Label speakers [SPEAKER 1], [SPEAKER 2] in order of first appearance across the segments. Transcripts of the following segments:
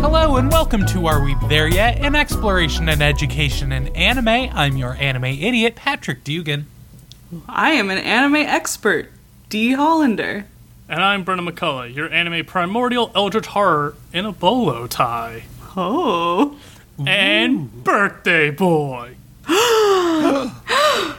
[SPEAKER 1] Hello and welcome to Are We There Yet? An exploration and education in anime. I'm your anime idiot, Patrick Dugan.
[SPEAKER 2] I am an anime expert, D. Hollander.
[SPEAKER 3] And I'm Brendan McCullough, your anime primordial eldritch horror in a bolo tie.
[SPEAKER 2] Oh.
[SPEAKER 3] And birthday boy.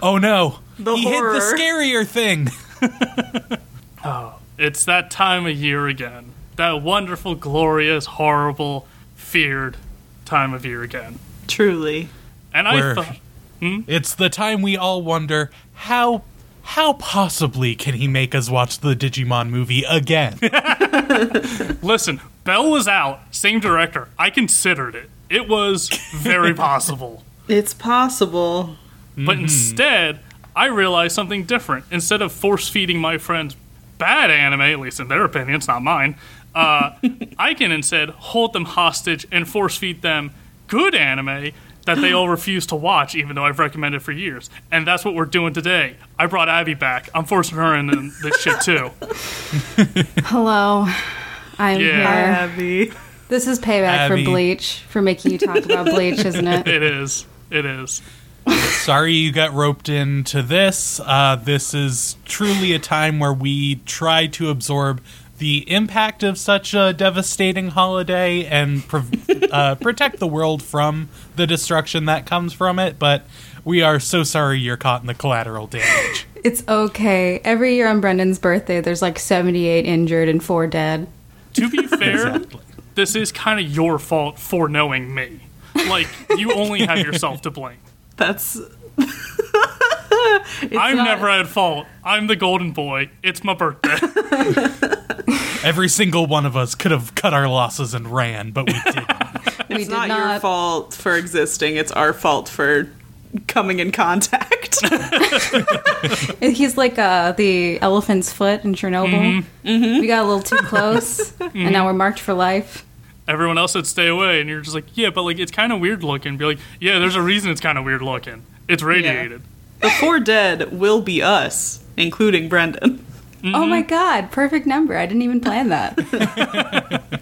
[SPEAKER 1] Oh no,
[SPEAKER 2] The
[SPEAKER 1] he
[SPEAKER 2] horror.
[SPEAKER 1] hit the scarier thing.
[SPEAKER 3] Oh, it's that time of year again. That wonderful, glorious, horrible, feared time of year again.
[SPEAKER 2] Truly.
[SPEAKER 3] And I
[SPEAKER 1] Where-
[SPEAKER 3] thought, hmm?
[SPEAKER 1] It's the time we all wonder how how possibly can he make us watch the Digimon movie again?
[SPEAKER 3] listen, Belle was out, same director. I considered it. It was very possible.
[SPEAKER 2] It's possible.
[SPEAKER 3] But instead, I realized something different. Instead of force feeding my friends bad anime, at least in their opinion, it's not mine, uh, I can instead hold them hostage and force feed them good anime that they all refuse to watch, even though I've recommended for years. And that's what we're doing today. I brought Abby back. I'm forcing her into this shit too.
[SPEAKER 4] Hello, I'm
[SPEAKER 3] Yeah.
[SPEAKER 4] here.
[SPEAKER 2] Abby.
[SPEAKER 4] This is payback
[SPEAKER 1] Abby.
[SPEAKER 4] for Bleach for making you talk about Bleach, isn't it?
[SPEAKER 3] It is. It is.
[SPEAKER 1] Sorry you got roped into this. Uh, this is truly a time where we try to absorb the impact of such a devastating holiday and pre- uh, protect the world from the destruction that comes from it. But we are so sorry you're caught in the collateral damage.
[SPEAKER 4] It's okay. Every year on Brendan's birthday, there's like 78 injured and four dead.
[SPEAKER 3] To be fair,
[SPEAKER 1] Exactly.
[SPEAKER 3] this is kind of your fault for knowing me. Like, you only have yourself to blame.
[SPEAKER 2] That's.
[SPEAKER 3] I'm
[SPEAKER 2] not-
[SPEAKER 3] never at fault. I'm the golden boy. It's my birthday.
[SPEAKER 1] Every single one of us could have cut our losses and ran, but we didn't.
[SPEAKER 4] We
[SPEAKER 2] It's
[SPEAKER 4] did
[SPEAKER 2] not, your fault for existing. It's our fault for coming in contact.
[SPEAKER 4] He's like uh, the elephant's foot in Chernobyl.
[SPEAKER 2] Mm-hmm.
[SPEAKER 4] We got a little too close, and now we're marked for life.
[SPEAKER 3] Everyone else said stay away, and you're just like, yeah, but like it's kind of weird looking. Be like, yeah, there's a reason it's kind of weird looking. It's radiated.
[SPEAKER 2] The four dead will be us, including Brendan.
[SPEAKER 4] Oh my god, perfect number. I didn't even plan that.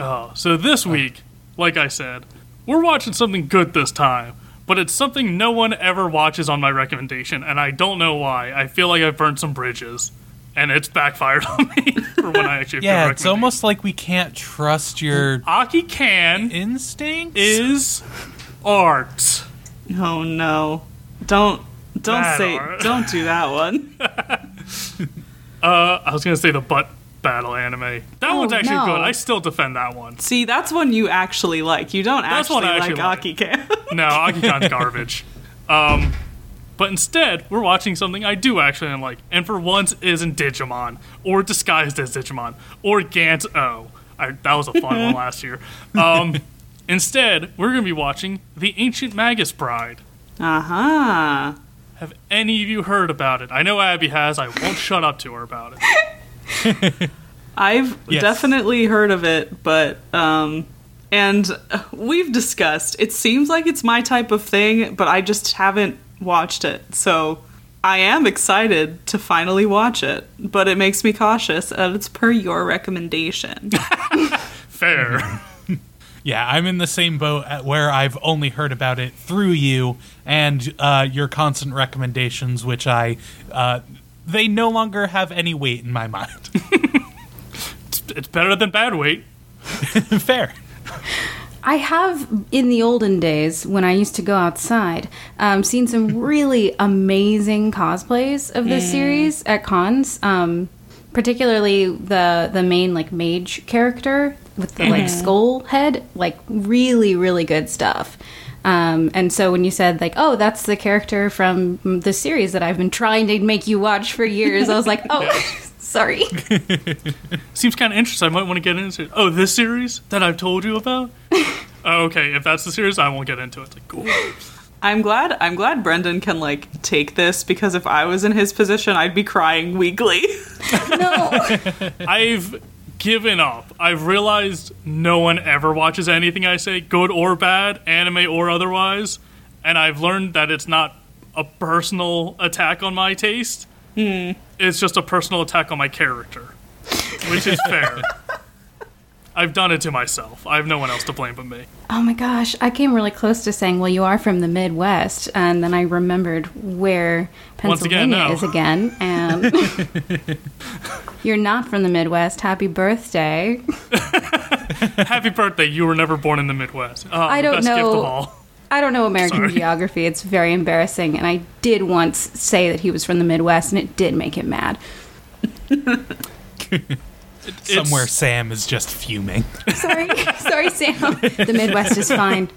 [SPEAKER 3] Oh, so this week, like I said, we're watching something good this time, but it's something no one ever watches on my recommendation, and I don't know why. I feel like I've burned some bridges, and it's backfired on me for when I actually.
[SPEAKER 1] Yeah, it's almost like we can't trust your
[SPEAKER 3] Akikan
[SPEAKER 1] instincts.
[SPEAKER 3] is art.
[SPEAKER 2] Oh no! Don't don't say
[SPEAKER 3] art.
[SPEAKER 2] don't do that one.
[SPEAKER 3] Uh, I was gonna say the butt battle anime. That
[SPEAKER 4] Oh,
[SPEAKER 3] one's actually
[SPEAKER 4] no.
[SPEAKER 3] good. I still defend that one.
[SPEAKER 2] See, that's one you actually like. You don't
[SPEAKER 3] That's
[SPEAKER 2] actually, like
[SPEAKER 3] actually like.
[SPEAKER 2] Akikan.
[SPEAKER 3] No, Akikan's garbage. Um, but instead, we're watching something I do actually like, and for once isn't Digimon, or disguised as Digimon, or Gantz O. I, that was a fun one last year. Um, instead, we're going to be watching The Ancient Magus Bride.
[SPEAKER 2] Uh huh.
[SPEAKER 3] Have any of you heard about it? I know Abby has. I won't shut up to her about it.
[SPEAKER 2] I've
[SPEAKER 1] Yes.
[SPEAKER 2] definitely heard of it, but um and uh, we've discussed. It seems like it's my type of thing, but I just haven't watched it. So I am excited to finally watch it, but it makes me cautious and it's per your recommendation.
[SPEAKER 3] Fair.
[SPEAKER 1] Yeah, I'm in the same boat at where I've only heard about it through you and uh, your constant recommendations, which I uh, they no longer have any weight in my mind.
[SPEAKER 3] it's, it's better than bad weight.
[SPEAKER 1] Fair.
[SPEAKER 4] I have, in the olden days, when I used to go outside, um, seen some really amazing cosplays of this series at cons. Um, particularly the the main like mage character with the like skull head, like really really good stuff. Um, and so when you said like, oh, that's the character from the series that I've been trying to make you watch for years, I was like, oh, sorry.
[SPEAKER 3] Seems kind of interesting. I might want to get into it. Oh, this series that I've told you about? oh, okay. If that's the series, I won't get into it. Like, cool.
[SPEAKER 2] I'm glad I'm glad Brendan can like take this because if I was in his position, I'd be crying weekly.
[SPEAKER 4] No.
[SPEAKER 3] I've given up. I've realized no one ever watches anything I say, good or bad, anime or otherwise, and I've learned that it's not a personal attack on my taste. Hmm. It's just a personal attack on my character, which is fair. I've done it to myself. I have no one else to blame but me.
[SPEAKER 4] Oh my gosh, I came really close to saying, "Well, you are from the Midwest," and then I remembered where
[SPEAKER 3] Once again,
[SPEAKER 4] Pennsylvania
[SPEAKER 3] no.
[SPEAKER 4] is again, and you're not from the Midwest. Happy birthday!
[SPEAKER 3] Happy birthday! You were never born in the Midwest. Oh,
[SPEAKER 4] I don't know. I don't know American
[SPEAKER 3] Sorry.
[SPEAKER 4] geography. It's very embarrassing, and I did once say that he was from the Midwest, and it did make him mad.
[SPEAKER 1] Somewhere Sam is just fuming.
[SPEAKER 4] Sorry, sorry, Sam. The Midwest is fine.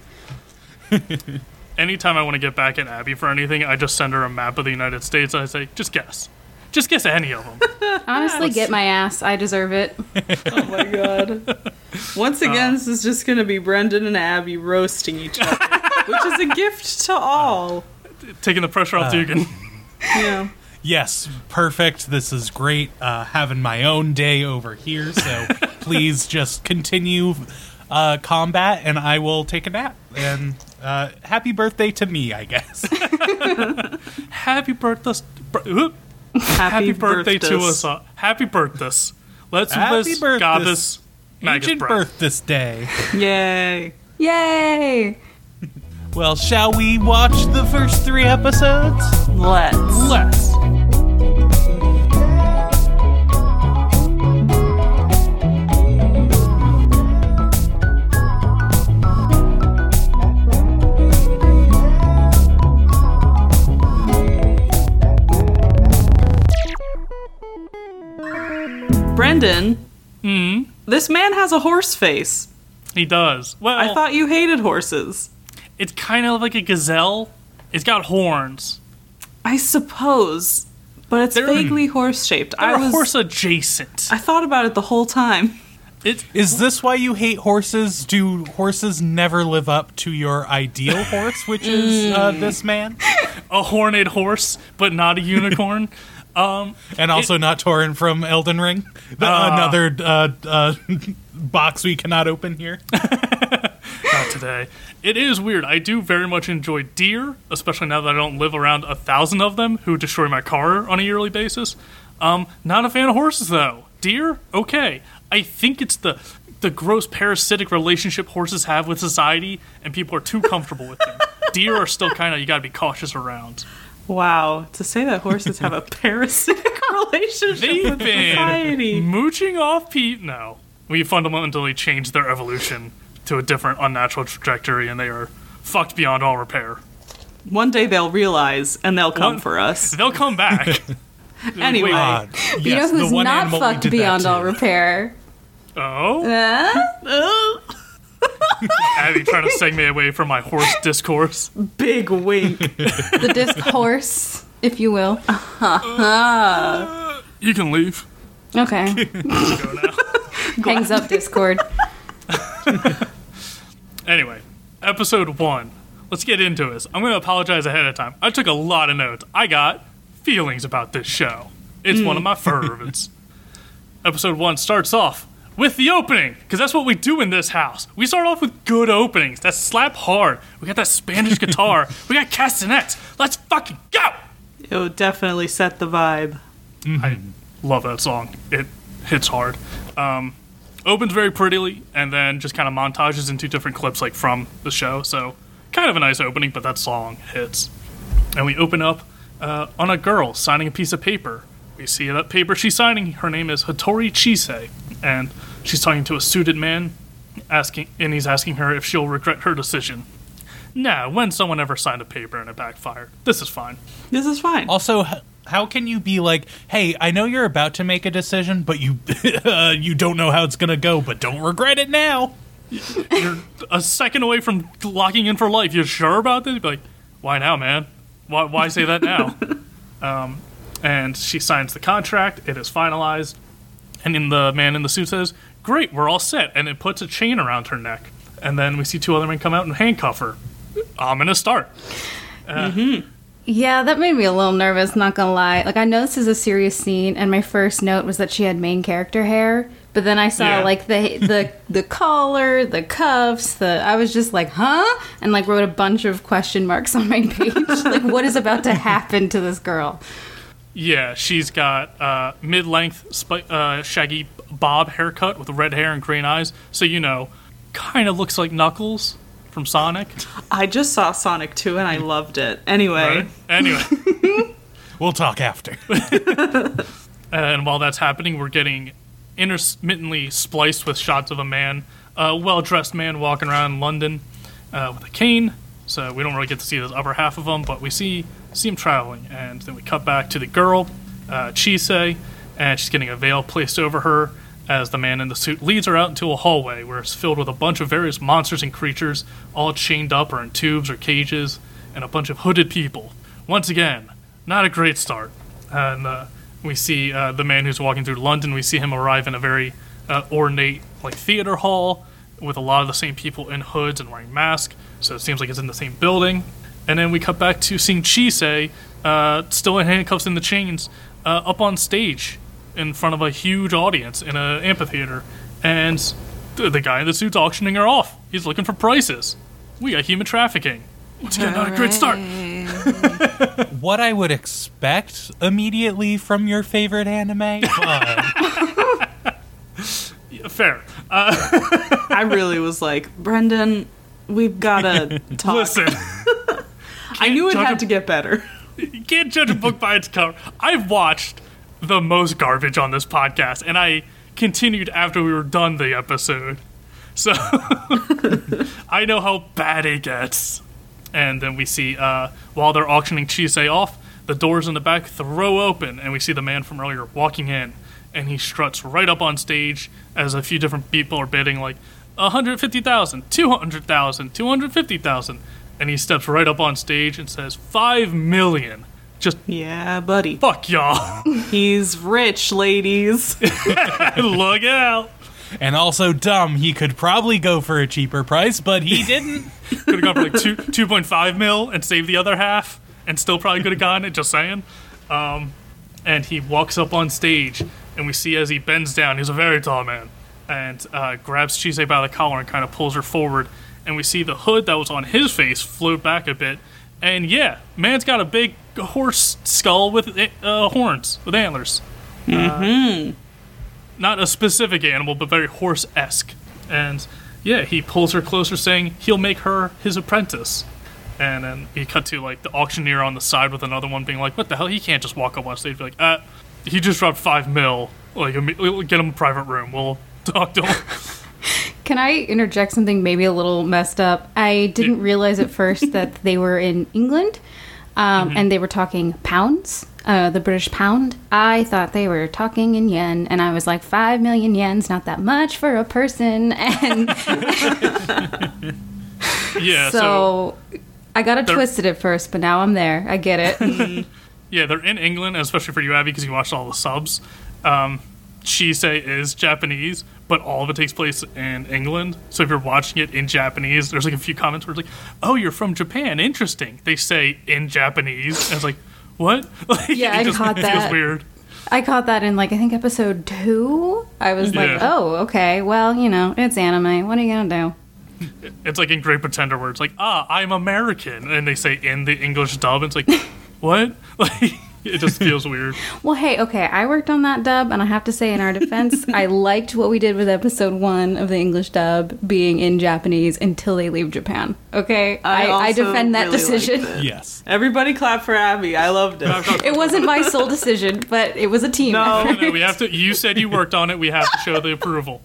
[SPEAKER 3] Anytime I want to get back at Abby for anything, I just send her a map of the United States. And I say, just guess. Just guess any of them.
[SPEAKER 4] Honestly, get my ass. I deserve it.
[SPEAKER 2] Oh my god. Once oh. again, this is just gonna be Brendan and Abby roasting each other, which is a gift to all.
[SPEAKER 3] Taking the pressure off uh. Dugan.
[SPEAKER 2] Yeah.
[SPEAKER 1] Yes, perfect. This is great. Uh, having my own day over here, so please just continue uh, combat, and I will take a nap. And uh, happy birthday to me, I guess.
[SPEAKER 3] Happy birthday. br- oop.
[SPEAKER 2] Happy,
[SPEAKER 3] Happy birthday to us. all. Happy birthdays. Let's
[SPEAKER 1] Happy
[SPEAKER 3] this
[SPEAKER 1] birthdays.
[SPEAKER 3] Gabus Magus
[SPEAKER 1] Ancient
[SPEAKER 3] breath.
[SPEAKER 1] birth this day.
[SPEAKER 2] Yay.
[SPEAKER 4] Yay!
[SPEAKER 1] Well, shall we watch the first three episodes?
[SPEAKER 2] Let's.
[SPEAKER 3] Let's.
[SPEAKER 2] Brendan. This man has a horse face.
[SPEAKER 3] He does. Well,
[SPEAKER 2] I thought you hated horses.
[SPEAKER 3] it's kind of like a gazelle. It's got horns.
[SPEAKER 2] I suppose, but it's
[SPEAKER 3] They're-
[SPEAKER 2] vaguely horse shaped. I
[SPEAKER 3] They're
[SPEAKER 2] was.
[SPEAKER 3] horse adjacent.
[SPEAKER 2] I thought about it the whole time.
[SPEAKER 3] It,
[SPEAKER 1] Is this why you hate horses? Do horses never live up to your ideal horse, which is uh, this man?
[SPEAKER 3] a horned horse, but not a unicorn. um,
[SPEAKER 1] And also not Torrent from Elden Ring? The,
[SPEAKER 3] Ah.
[SPEAKER 1] another uh, uh, box we cannot open here.
[SPEAKER 3] not today. It is weird. I do very much enjoy deer, especially now that I don't live around a thousand of them who destroy my car on a yearly basis. Um, not a fan of horses though. Deer, okay. I think it's the the gross parasitic relationship horses have with society, and people are too comfortable with them. Deer are still kind of you got to be cautious around.
[SPEAKER 2] Wow, to say that horses have a parasitic relationship
[SPEAKER 3] They've
[SPEAKER 2] with
[SPEAKER 3] been
[SPEAKER 2] society.
[SPEAKER 3] mooching off Pete. No, we fundamentally changed their evolution to a different unnatural trajectory, and they are fucked beyond all repair.
[SPEAKER 2] One day they'll realize and they'll come
[SPEAKER 3] One-
[SPEAKER 2] for us.
[SPEAKER 3] They'll come back.
[SPEAKER 2] Anyway.
[SPEAKER 1] God.
[SPEAKER 4] you know
[SPEAKER 1] Yes, the
[SPEAKER 4] who's not fucked beyond all repair?
[SPEAKER 3] oh,
[SPEAKER 4] Uh?
[SPEAKER 3] Abby trying to seg me away from my horse discourse.
[SPEAKER 2] Big wink.
[SPEAKER 4] the disc horse, if you will.
[SPEAKER 3] Uh, you can leave.
[SPEAKER 4] Okay.
[SPEAKER 3] Go.
[SPEAKER 4] Hangs up Discord.
[SPEAKER 3] Anyway, episode one. Let's get into this. I'm going to apologize ahead of time. I took a lot of notes. I got feelings about this show. It's one of mm. my favorites. episode one starts off with the opening, because that's what we do in this house. We start off with good openings. That slap hard. We got that Spanish guitar. We got castanets. Let's fucking go!
[SPEAKER 2] It would definitely set the vibe.
[SPEAKER 3] I love that song. It hits hard. Um, opens very prettily, and then just kind of montages into different clips, like from the show. So, kind of a nice opening, but that song hits. And we open up uh, on a girl signing a piece of paper. We see that paper she's signing. Her name is Hattori Chise, and she's talking to a suited man, asking, and he's asking her if she'll regret her decision. No, when someone ever signed a paper and it backfired. This is fine.
[SPEAKER 2] This is fine.
[SPEAKER 1] Also, h- how can you be like, "Hey, I know you're about to make a decision, but you uh, you don't know how it's gonna go, but don't regret it now."
[SPEAKER 3] you're a second away from locking in for life. You're sure about this? Be like, why now, man? Why, why say that now? um, and she signs the contract. It is finalized. And then the man in the suit says, "Great, we're all set." And it puts a chain around her neck. And then we see two other men come out and handcuff her. I'm gonna start. Uh,
[SPEAKER 4] Yeah, that made me a little nervous, not gonna lie. Like, I know this is a serious scene, and my first note was that she had main character hair. But then I saw
[SPEAKER 3] Yeah.
[SPEAKER 4] like the the the collar, the cuffs, the I was just like, huh? And like wrote a bunch of question marks on my page. like, what is about to happen to this girl?
[SPEAKER 3] Yeah, she's got uh, mid-length, spi- uh, shaggy bob haircut with red hair and green eyes. So you know, kind of looks like Knuckles from Sonic.
[SPEAKER 2] I just saw Sonic 2 and I loved it. Anyway,
[SPEAKER 3] Right? Anyway,
[SPEAKER 1] We'll talk after.
[SPEAKER 3] and while that's happening, we're getting intermittently spliced with shots of a man, a well-dressed man walking around London uh, with a cane. So we don't really get to see the upper half of him, but we see see him traveling, and then we cut back to the girl, uh, Chisei, and she's getting a veil placed over her as the man in the suit leads her out into a hallway where it's filled with a bunch of various monsters and creatures, all chained up or in tubes or cages, and a bunch of hooded people. Once again, not a great start. And uh, we see uh, the man who's walking through London. We see him arrive in a very uh, ornate, like theater hall, with a lot of the same people in hoods and wearing masks. So it seems like it's in the same building. And then we cut back to seeing Chisei, uh, still in handcuffs in the chains, uh, up on stage in front of a huge audience in an amphitheater, and the, the guy in the suit's auctioning her off. He's looking for prices. We got human trafficking. Once again, not a great start.
[SPEAKER 1] what I would expect immediately from your favorite anime, but
[SPEAKER 3] Yeah, fair.
[SPEAKER 2] Uh, I really was like, Brendan, we've gotta talk.
[SPEAKER 3] Listen,
[SPEAKER 2] I knew it had
[SPEAKER 3] a-
[SPEAKER 2] to get better.
[SPEAKER 3] you can't judge a book by its cover. I've watched the most garbage on this podcast, and I continued after we were done the episode. So I know how bad it gets. And then we see, uh, while they're auctioning Chisei off, the doors in the back throw open, and we see the man from earlier walking in, and he struts right up on stage as a few different people are bidding, like 150,000, 200,000, 250,000. And he steps right up on stage and says, 5 million. Just
[SPEAKER 2] Yeah, buddy.
[SPEAKER 3] fuck y'all.
[SPEAKER 2] He's rich, ladies.
[SPEAKER 3] Look out.
[SPEAKER 1] and also dumb. He could probably go for a cheaper price, but he didn't.
[SPEAKER 3] Could have gone for like two, 2.5 mil and saved the other half, and still probably could have gotten it, just saying. Um, and he walks up on stage, and we see as he bends down, he's a very tall man, and uh, grabs Chisei by the collar and kind of pulls her forward. And we see the hood that was on his face float back a bit. And yeah, man's got a big horse skull with uh, horns, with antlers. Uh, not a specific animal, but very horse esque. And yeah, he pulls her closer, saying he'll make her his apprentice. And then he cut to like the auctioneer on the side with another one being like, "What the hell? He can't just walk up on stage." Be like, "Uh, he just dropped five mil. Like, we'll get him a private room. We'll talk to him."
[SPEAKER 4] Can I interject something maybe a little messed up? I didn't realize at first that they were in England um, and they were talking pounds, uh, the British pound. I thought they were talking in yen, and I was like, five million yen's not that much for a person. And
[SPEAKER 3] yeah. So,
[SPEAKER 4] so I got it twisted at first, but now I'm there. I get it.
[SPEAKER 3] yeah, they're in England, especially for you, Abby, because you watched all the subs. Um, Chisei is Japanese, but all of it takes place in England. So if you're watching it in Japanese, there's like a few comments where it's like, "Oh, you're from Japan. Interesting." They say in Japanese, and it's like, "What?" Like,
[SPEAKER 4] Yeah,
[SPEAKER 3] it
[SPEAKER 4] I
[SPEAKER 3] just
[SPEAKER 4] caught
[SPEAKER 3] feels
[SPEAKER 4] that.
[SPEAKER 3] weird.
[SPEAKER 4] I caught that in like I think episode two. I was like, oh, okay. Well, you know, it's anime. What are you gonna do?
[SPEAKER 3] It's like in Great Pretender, where it's like, "Ah, I'm American," and they say in the English dub, and it's like, "What?" Like, it just feels weird.
[SPEAKER 4] Well, hey, okay, I worked on that dub, and I have to say, in our defense, I liked what we did with episode one of the English dub being in Japanese until they leave Japan. Okay, I, I,
[SPEAKER 2] also
[SPEAKER 4] defend that
[SPEAKER 2] really
[SPEAKER 4] decision.
[SPEAKER 1] yes.
[SPEAKER 2] Everybody clap for Abby. I loved it.
[SPEAKER 4] It wasn't my sole decision, but it was a team
[SPEAKER 2] No.
[SPEAKER 4] effort.
[SPEAKER 3] no, we have to. You said you worked on it. We have to show the approval.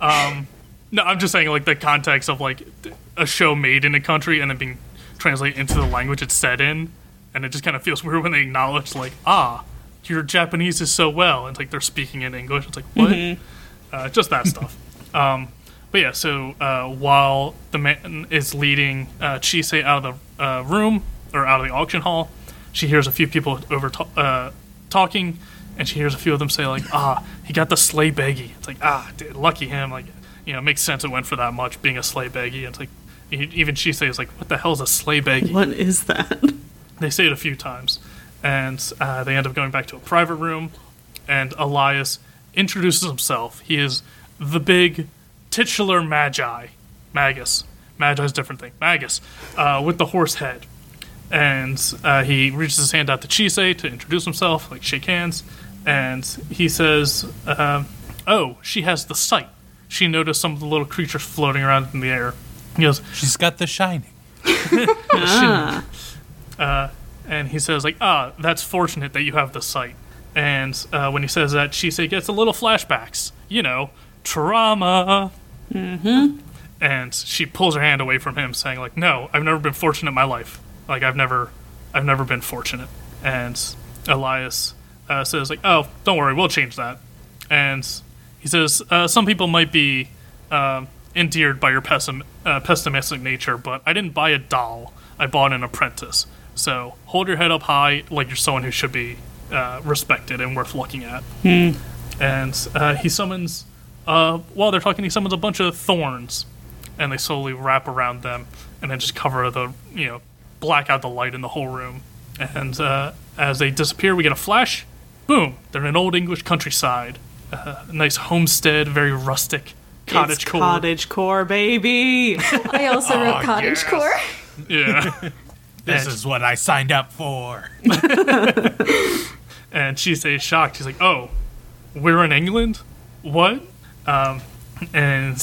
[SPEAKER 3] Um, no, I'm just saying like the context of like a show made in a country and then being translated into the language it's set in, and it just kind of feels weird when they acknowledge like, ah, your Japanese is so well, and it's like they're speaking in English. It's like what? Uh, just that stuff. Um, but yeah, so uh, while the man is leading uh, Chisei out of the uh, room or out of the auction hall, she hears a few people over ta- uh, talking, and she hears a few of them say like, "Ah, he got the sleigh beggy." It's like, "Ah, dude, lucky him." Like, you know, it makes sense it went for that much being a sleigh beggy. It's like even Chisei is like, "What the hell is a sleigh beggy?"
[SPEAKER 2] What is that?
[SPEAKER 3] They say it a few times, and uh, they end up going back to a private room, and Elias introduces himself. He is the big titular magi, magus. Magi is a different thing. Magus, uh, with the horse head, and uh, he reaches his hand out to Chise to introduce himself, like shake hands, and he says, um, "Oh, she has the sight. She noticed some of the little creatures floating around in the air." He goes,
[SPEAKER 1] She's got the shining.
[SPEAKER 3] uh, and he says like ah that's fortunate that you have the sight. And uh, when he says that Chise gets a little flashbacks you know trauma. Mm-hmm. and she pulls her hand away from him saying like no i've never been fortunate in my life. Like i've never i've never been fortunate. And elias uh, says like oh don't worry we'll change that. And he says uh, some people might be um endeared by your pessim- uh, pessimistic nature but i didn't buy a doll. I bought an apprentice so hold your head up high like you're someone who should be uh, respected and worth looking at. And uh, he summons uh, while they're talking he summons a bunch of thorns and they slowly wrap around them and then just cover the you know black out the light in the whole room. And uh, as they disappear we get a flash. Boom! They're in an old english countryside. Uh, a nice homestead very rustic cottage
[SPEAKER 2] it's
[SPEAKER 3] core.
[SPEAKER 2] cottage core, baby.
[SPEAKER 4] I also wrote cottage
[SPEAKER 1] yes.
[SPEAKER 4] core.
[SPEAKER 3] yeah
[SPEAKER 1] This
[SPEAKER 3] And-
[SPEAKER 1] is what I signed up for.
[SPEAKER 3] and she stays shocked. She's like, "Oh, we're in England? What?" Um, and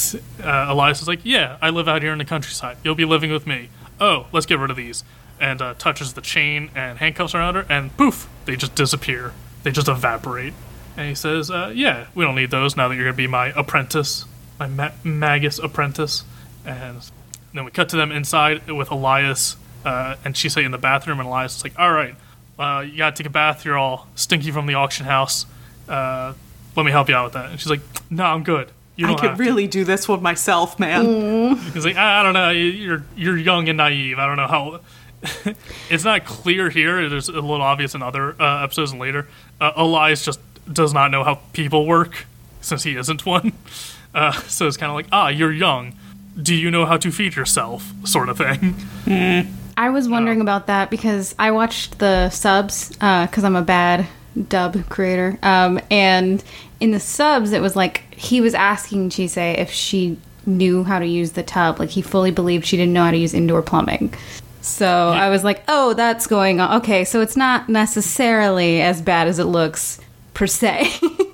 [SPEAKER 3] uh, Elias is like, "Yeah, I live out here in the countryside. You'll be living with me. Oh, let's get rid of these." And uh, touches the chain and handcuffs around her, and poof, they just disappear. They just evaporate. And he says, uh, "Yeah, we don't need those now that you're gonna be my apprentice, my ma- magus apprentice." And then we cut to them inside with Elias uh, and she's say in the bathroom, and Elias is like, "All right, uh, you gotta take a bath. You're all stinky from the auction house. Uh, let me help you out with that." And she's like, "No, I'm good. You
[SPEAKER 2] I
[SPEAKER 3] don't
[SPEAKER 2] could
[SPEAKER 3] have
[SPEAKER 2] really do this one myself, man.
[SPEAKER 3] to." He's like, "I, I don't know. You're you're young and naive. I don't know how." it's not clear here. It is a little obvious in other uh, episodes and later. Uh, Elias just does not know how people work since he isn't one. Uh, so it's kind of like, ah, you're young. Do you know how to feed yourself? Sort of thing.
[SPEAKER 4] I was oh. wondering about that because I watched the subs uh, because I'm a bad dub creator. Um, and in the subs, it was like he was asking Chise if she knew how to use the tub. Like he fully believed she didn't know how to use indoor plumbing. So I was like, oh, that's going on. Okay, so it's not necessarily as bad as it looks per se.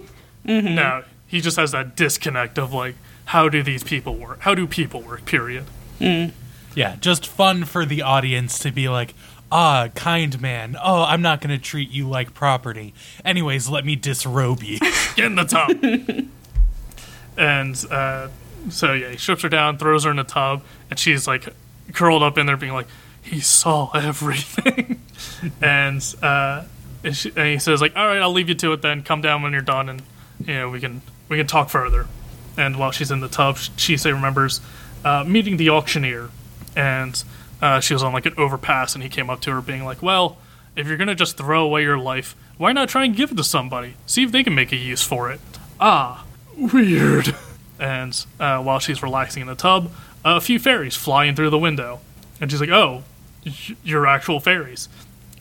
[SPEAKER 4] Mm-hmm.
[SPEAKER 3] No, he just has that disconnect of like, how do these people work? How do people work? Period. Mm.
[SPEAKER 1] Yeah, just fun for the audience to be like, ah, kind man. Oh, I'm not going to treat you like property. Anyways, let me disrobe you.
[SPEAKER 3] Get in the tub. and uh, so yeah, he strips her down, throws her in the tub, and she's like curled up in there, being like, he saw everything. and uh, and, she, and he says like, all right, I'll leave you to it then. Come down when you're done, and you know we can we can talk further. And while she's in the tub, she say remembers uh, meeting the auctioneer, and uh, she was on like an overpass, and he came up to her, being like, "Well, if you're gonna just throw away your life, why not try and give it to somebody? See if they can make a use for it." Ah, weird. And uh, while she's relaxing in the tub, a few fairies fly in through the window, and she's like, "Oh, you're actual fairies."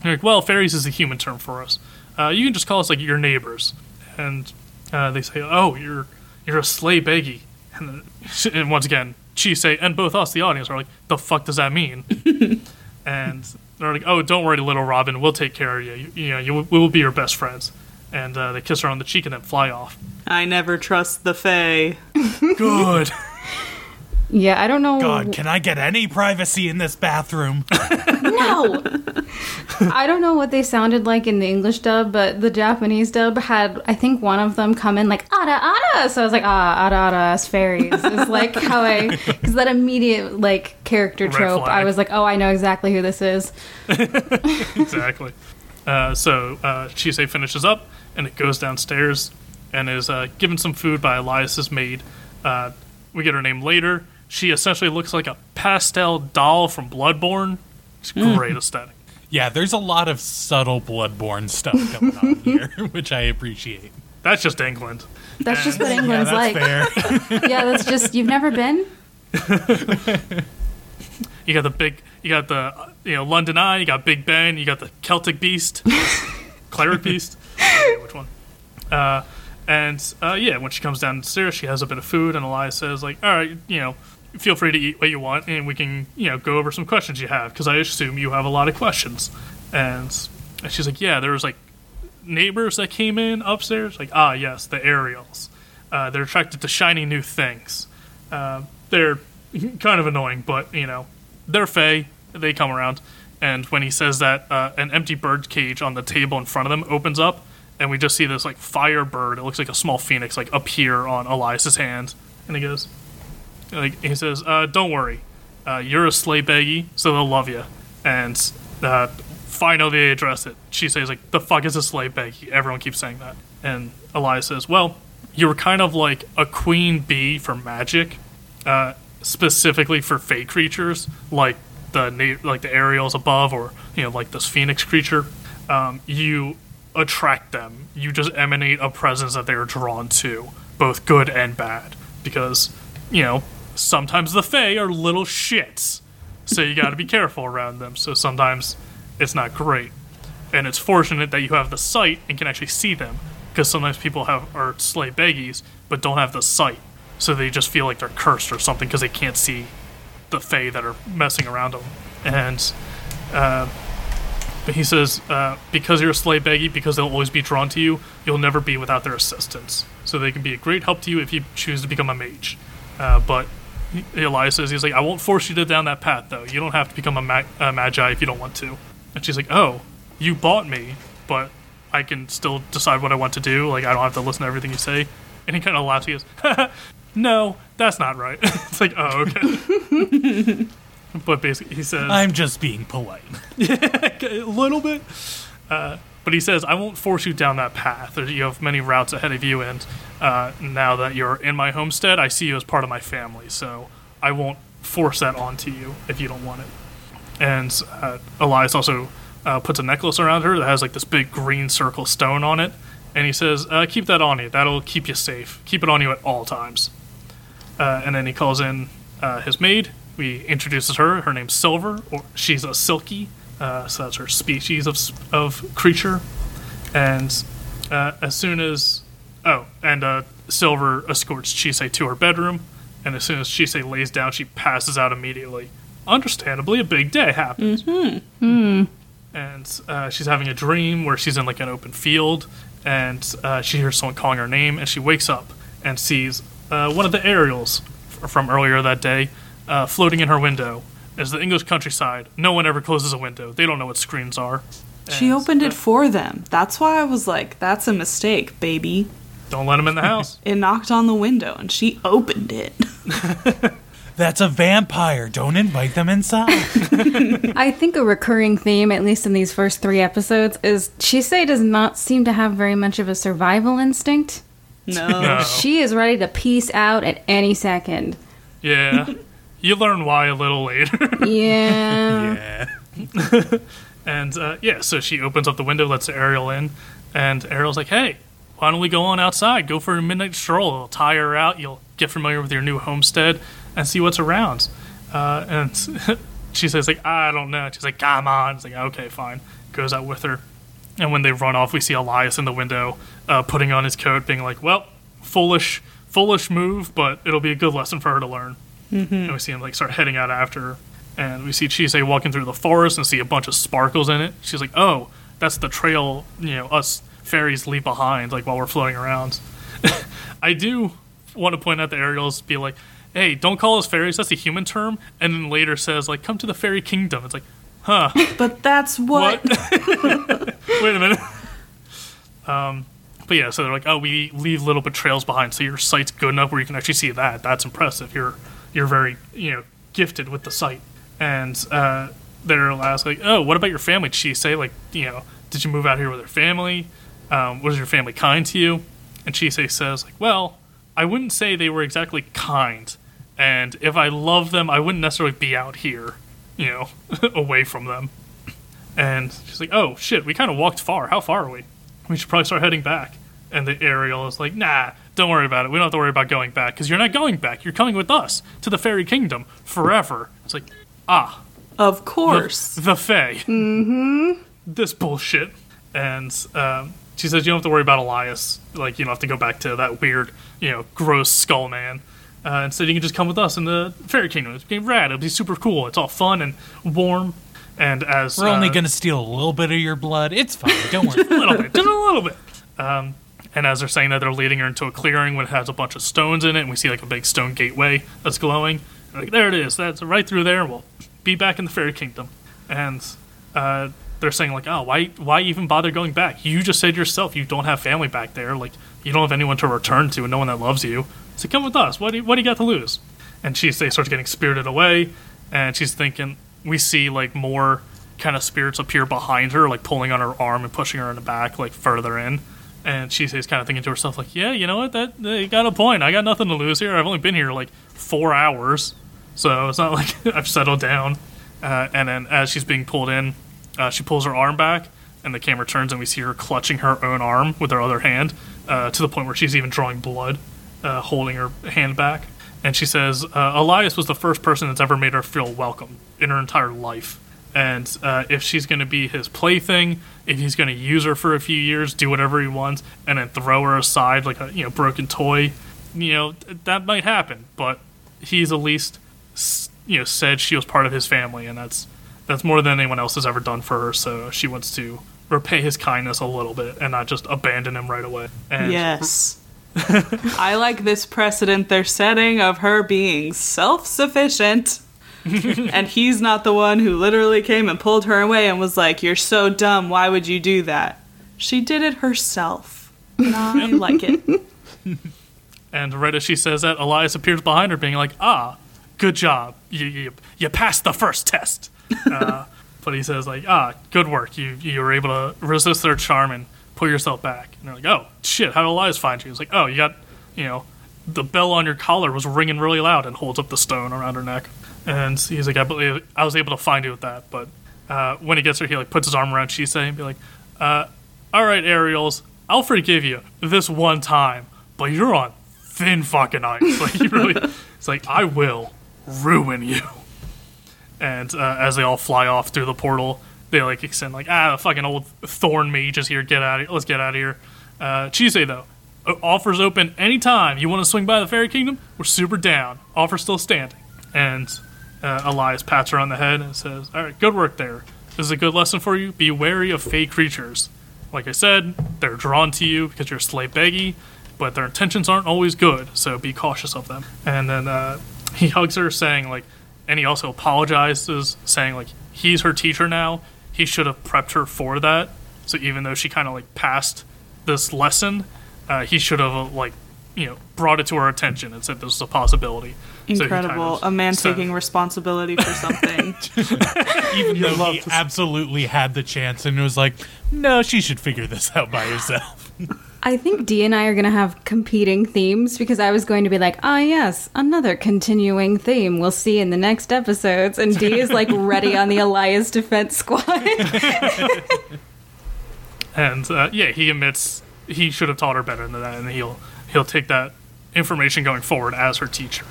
[SPEAKER 3] And like, "Well, fairies is a human term for us. Uh, you can just call us like your neighbors." And uh, they say, "Oh, you're you're a sleigh beggy," and, and once again, Chise and both us, the audience, are like, "The fuck does that mean?" and they're like, "Oh, don't worry, little Robin, we'll take care of you. You, you know, you, we will be your best friends." And uh, they kiss her on the cheek and then fly off.
[SPEAKER 2] I never trust the Fae.
[SPEAKER 3] Good.
[SPEAKER 4] yeah, I don't know.
[SPEAKER 1] God, can I get any privacy in this bathroom?
[SPEAKER 4] No. I don't know what they sounded like in the English dub, but the Japanese dub had, I think, one of them come in like "ada ada," so I was like, "Ah, ada ada" as fairies. Is like how I, because that immediate like character
[SPEAKER 3] Red
[SPEAKER 4] trope. I was like, "Oh, I know exactly who this is."
[SPEAKER 3] exactly. Uh, so uh, Chise finishes up and it goes downstairs and is uh, given some food by Elias's maid. Uh, we get her name later. She essentially looks like a pastel doll from Bloodborne. It's great aesthetic.
[SPEAKER 1] yeah, there's a lot of subtle bloodborne stuff going on here, which I appreciate.
[SPEAKER 3] That's just England.
[SPEAKER 4] That's just what
[SPEAKER 1] Yeah,
[SPEAKER 4] England's
[SPEAKER 1] that's
[SPEAKER 4] like.
[SPEAKER 1] fair.
[SPEAKER 4] Yeah, that's just you've never been.
[SPEAKER 3] You got the big, You got the you know London Eye. You got Big Ben. You got the Celtic Beast, Cleric Beast. I which one? Uh, and uh, yeah, when she comes downstairs, she has a bit of food, and Elias says like, "All right, you know, feel free to eat what you want, and we can you know go over some questions you have because I assume you have a lot of questions." And, she's like, "Yeah, there was like neighbors that came in upstairs. Like, ah, yes, the Ariels. Uh, they're attracted to shiny new things. Uh, they're kind of annoying, but you know, they're Fey. They come around." And when he says that, uh, an empty bird cage on the table in front of them opens up, and we just see this like fire bird. It looks like a small phoenix, like appear on Elias's hand, and he goes, like he says, uh, "Don't worry, uh, you're a sleigh beggy, so they'll love you." And uh, finally, they address it. She says, "Like the fuck is a sleigh beggy?" Everyone keeps saying that, and Elias says, "Well, you were kind of like a queen bee for magic, uh, specifically for fey creatures, like the like the Ariels above, or you know, like this phoenix creature. Um, you attract them. You just emanate a presence that they're drawn to, both good and bad, because you know sometimes the Fae are little shits, so you got to be careful around them. So sometimes it's not great, and it's fortunate that you have the sight and can actually see them, because sometimes people have are sleigh beggies but don't have the sight, so they just feel like they're cursed or something because they can't see the Fae that are messing around them, and. Uh, but he says, uh, because you're a sleigh beggy, because they'll always be drawn to you, you'll never be without their assistance. So they can be a great help to you if you choose to become a mage. Uh, but Elias says, he's like, I won't force you to down that path, though. You don't have to become a, ma- a magi if you don't want to. And she's like, oh, you bought me, but I can still decide what I want to do. Like, I don't have to listen to everything you say. And he kind of laughs. He goes, no, that's not right. it's like, oh, okay. but basically, he says,
[SPEAKER 1] I'm just being polite.
[SPEAKER 3] a little bit. Uh, but he says, I won't force you down that path. You have many routes ahead of you, and uh, now that you're in my homestead, I see you as part of my family, so I won't force that onto you if you don't want it. And uh, Elias also uh, puts a necklace around her that has like this big green circle stone on it, and he says, uh, Keep that on you. That'll keep you safe. Keep it on you at all times. Uh, and then he calls in uh, his maid. We introduces her. Her name's Silver, or she's a Silky, so that's her species of of creature. And as soon as oh, and uh, Silver escorts Chisei to her bedroom, and as soon as Chisei lays down, she passes out immediately. Understandably, a big day happens. And uh, she's having a dream where she's in like an open field, and uh, she hears someone calling her name, and she wakes up and sees uh, one of the Ariels f- from earlier that day uh, floating in her window. As the English countryside, no one ever closes a window. They don't know what screens are.
[SPEAKER 2] She
[SPEAKER 3] And,
[SPEAKER 2] opened
[SPEAKER 3] uh,
[SPEAKER 2] it for them. That's why I was like, that's a mistake, baby.
[SPEAKER 3] Don't let them in the house.
[SPEAKER 2] It knocked on the window and she opened it.
[SPEAKER 1] That's a vampire. Don't invite them inside.
[SPEAKER 4] I think a recurring theme, at least in these first three episodes, is Chisei does not seem to have very much of a survival instinct.
[SPEAKER 2] No.
[SPEAKER 3] No.
[SPEAKER 4] She is ready to peace out at any second.
[SPEAKER 3] Yeah. You learn why a little later.
[SPEAKER 4] Yeah.
[SPEAKER 1] yeah.
[SPEAKER 3] And uh, yeah, so she opens up the window, lets Ariel in, and Ariel's like, "Hey, why don't we go on outside? Go for a midnight stroll. It'll tire her out. You'll get familiar with your new homestead and see what's around." Uh, and she says, "Like I don't know." She's like, "Come on." It's like, "Okay, fine." Goes out with her, and when they run off, we see Elias in the window, uh, putting on his coat, being like, "Well, foolish, foolish move, but it'll be a good lesson for her to learn." And we see him like start heading out after her. And we see Chisei walking through the forest and see a bunch of sparkles in it. She's like, "Oh, that's the trail, you know, us fairies leave behind, like while we're floating around." I do want to point out the Ariels be like, "Hey, don't call us fairies. That's a human term." And then later says, "Like, come to the fairy kingdom." It's like, huh?
[SPEAKER 2] But that's what.
[SPEAKER 3] Wait a minute. Um, but yeah, so they're like, "Oh, we leave little bit trails behind, so your sight's good enough where you can actually see that. That's impressive. You're you're very you know gifted with the sight." And uh, they're asked like, "Oh, what about your family?" Did she say like, you know, did you move out here with your family? Um, was your family kind to you? And Chisei says like, "Well, I wouldn't say they were exactly kind, and if I love them, I wouldn't necessarily be out here, you know, away from them." And she's like, "Oh shit, we kind of walked far. How far are we? We should probably start heading back." And the Ariel is like, "Nah, don't worry about it. We don't have to worry about going back because you're not going back. You're coming with us to the fairy kingdom forever." It's like, ah,
[SPEAKER 2] Of course.
[SPEAKER 3] the Fae. Mm-hmm. This bullshit. And um, she says you don't have to worry about Elias. Like you don't have to go back to that weird, you know, gross skull man. Uh, instead, you can just come with us in the fairy kingdom. It's being rad. It'll be super cool. It's all fun and warm. And as
[SPEAKER 1] We're only
[SPEAKER 3] uh,
[SPEAKER 1] going to steal a little bit of your blood. It's fine. Don't worry.
[SPEAKER 3] a little bit, just a little bit. Um, and as they're saying that, they're leading her into a clearing which has a bunch of stones in it, and we see like a big stone gateway that's glowing. Like, there it is. That's right through there. We'll be back in the fairy kingdom. And uh, they're saying like, oh, why, why even bother going back? You just said yourself you don't have family back there. Like, you don't have anyone to return to, and no one that loves you. So come with us. What do you, what do you got to lose? And she they starts getting spirited away, and she's thinking. We see like more kind of spirits appear behind her, like pulling on her arm and pushing her in the back, like further in. And she's kind of thinking to herself, like, "Yeah, you know what? That they got a point. I got nothing to lose here. I've only been here like four hours, so it's not like I've settled down." Uh, and then as she's being pulled in, uh, she pulls her arm back, and the camera turns, and we see her clutching her own arm with her other hand, uh, to the point where she's even drawing blood, uh, holding her hand back. And she says, uh, Elias was the first person that's ever made her feel welcome in her entire life. And uh, if she's going to be his plaything, if he's going to use her for a few years, do whatever he wants, and then throw her aside like a you know broken toy, you know that might happen. But he's at least you know said she was part of his family, and that's that's more than anyone else has ever done for her. So she wants to repay his kindness a little bit and not just abandon him right away. And
[SPEAKER 2] Yes. I like this precedent they're setting of her being self sufficient. and he's not the one who literally came and pulled her away and was like, You're so dumb. Why would you do that? She did it herself. And I like it.
[SPEAKER 3] And right as she says that, Elias appears behind her, being like, "Ah, good job. You you, you passed the first test." Uh, but he says like, "Ah, good work. You you were able to resist their charm and pull yourself back." And they're like, "Oh shit, how did Elias find you?" He's like, "Oh, you got you know." The bell on your collar was ringing really loud, and holds up the stone around her neck. And he's like, "I believe I was able to find you with that." But uh, when he gets her, he like puts his arm around Shisei and be like, uh, "All right, Ariels, I'll forgive you this one time, but you're on thin fucking ice. Like you really, it's like I will ruin you." And uh, as they all fly off through the portal, they like extend like, "Ah, fucking old thorn mage is here. Get out of here. Let's get out of here." Uh, Chisei though, offers open anytime you want to swing by the fairy kingdom. We're super down. Offer still standing. And uh, Elias pats her on the head and says, "All right, good work there. This is a good lesson for you. Be wary of fey creatures. Like I said, they're drawn to you because you're sleigh beggy, but their intentions aren't always good. So be cautious of them." And then uh, he hugs her, saying like, and he also apologizes, saying like he's her teacher now. He should have prepped her for that. So even though she kind of like passed this lesson, uh, he should have uh, like you know brought it to her attention and said this is a possibility. So kind
[SPEAKER 2] Incredible.
[SPEAKER 3] of
[SPEAKER 2] a man
[SPEAKER 3] said-
[SPEAKER 2] taking responsibility for something.
[SPEAKER 1] Even though he absolutely had the chance and was like, no, she should figure this out by herself.
[SPEAKER 4] I think D and I are going to have competing themes because I was going to be like, ah, yes, another continuing theme we'll see in the next episodes. And D is like ready on the Elias Defense Squad.
[SPEAKER 3] and uh, yeah, he admits he should have taught her better than that, and he'll he'll take that information going forward as her teacher.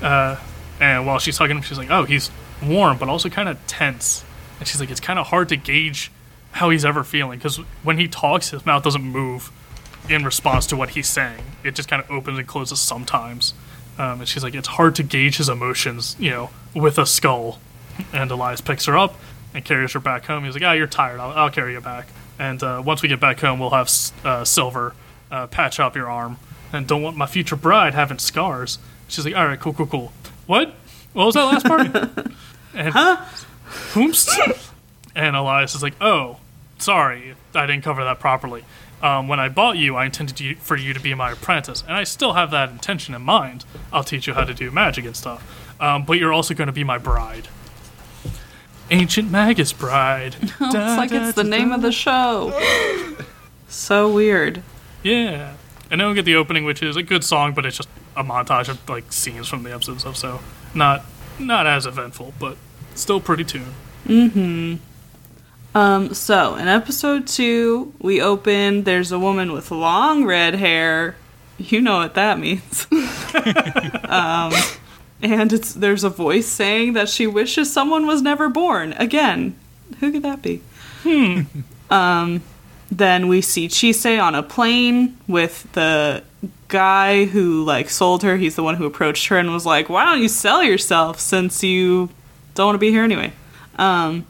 [SPEAKER 3] Uh, and while she's hugging him, she's like, "Oh, he's warm, but also kind of tense." And she's like, "It's kind of hard to gauge how he's ever feeling because when he talks, his mouth doesn't move in response to what he's saying. It just kind of opens and closes sometimes." Um, and she's like, "It's hard to gauge his emotions, you know, with a skull." And Elias picks her up and carries her back home. He's like, "Ah, you're tired. I'll, I'll carry you back." And uh, once we get back home, we'll have uh, Silver uh, patch up your arm. And don't want my future bride having scars. She's like, "All right, cool, cool, cool." What? What was that last part? and, huh? Whoops. And Elias is like, "Oh, sorry, I didn't cover that properly. Um, when I bought you, I intended you, for you to be my apprentice, and I still have that intention in mind. I'll teach you how to do magic and stuff. Um, but you're also going to be my bride, ancient magus bride.
[SPEAKER 2] it's like it's the name of the show. so weird.
[SPEAKER 3] Yeah, and then we get the opening, which is a good song, but it's just a montage of like scenes from the episodes of so not not as eventful, but still pretty tune.
[SPEAKER 2] Um, so in episode two, we open. There's a woman with long red hair. You know what that means. um, and it's there's a voice saying that she wishes someone was never born. Again, who could that be? Hmm. um, then we see Chise on a plane with the guy who like sold her. He's the one who approached her and was like, "Why don't you sell yourself since you don't want to be here anyway?" Um,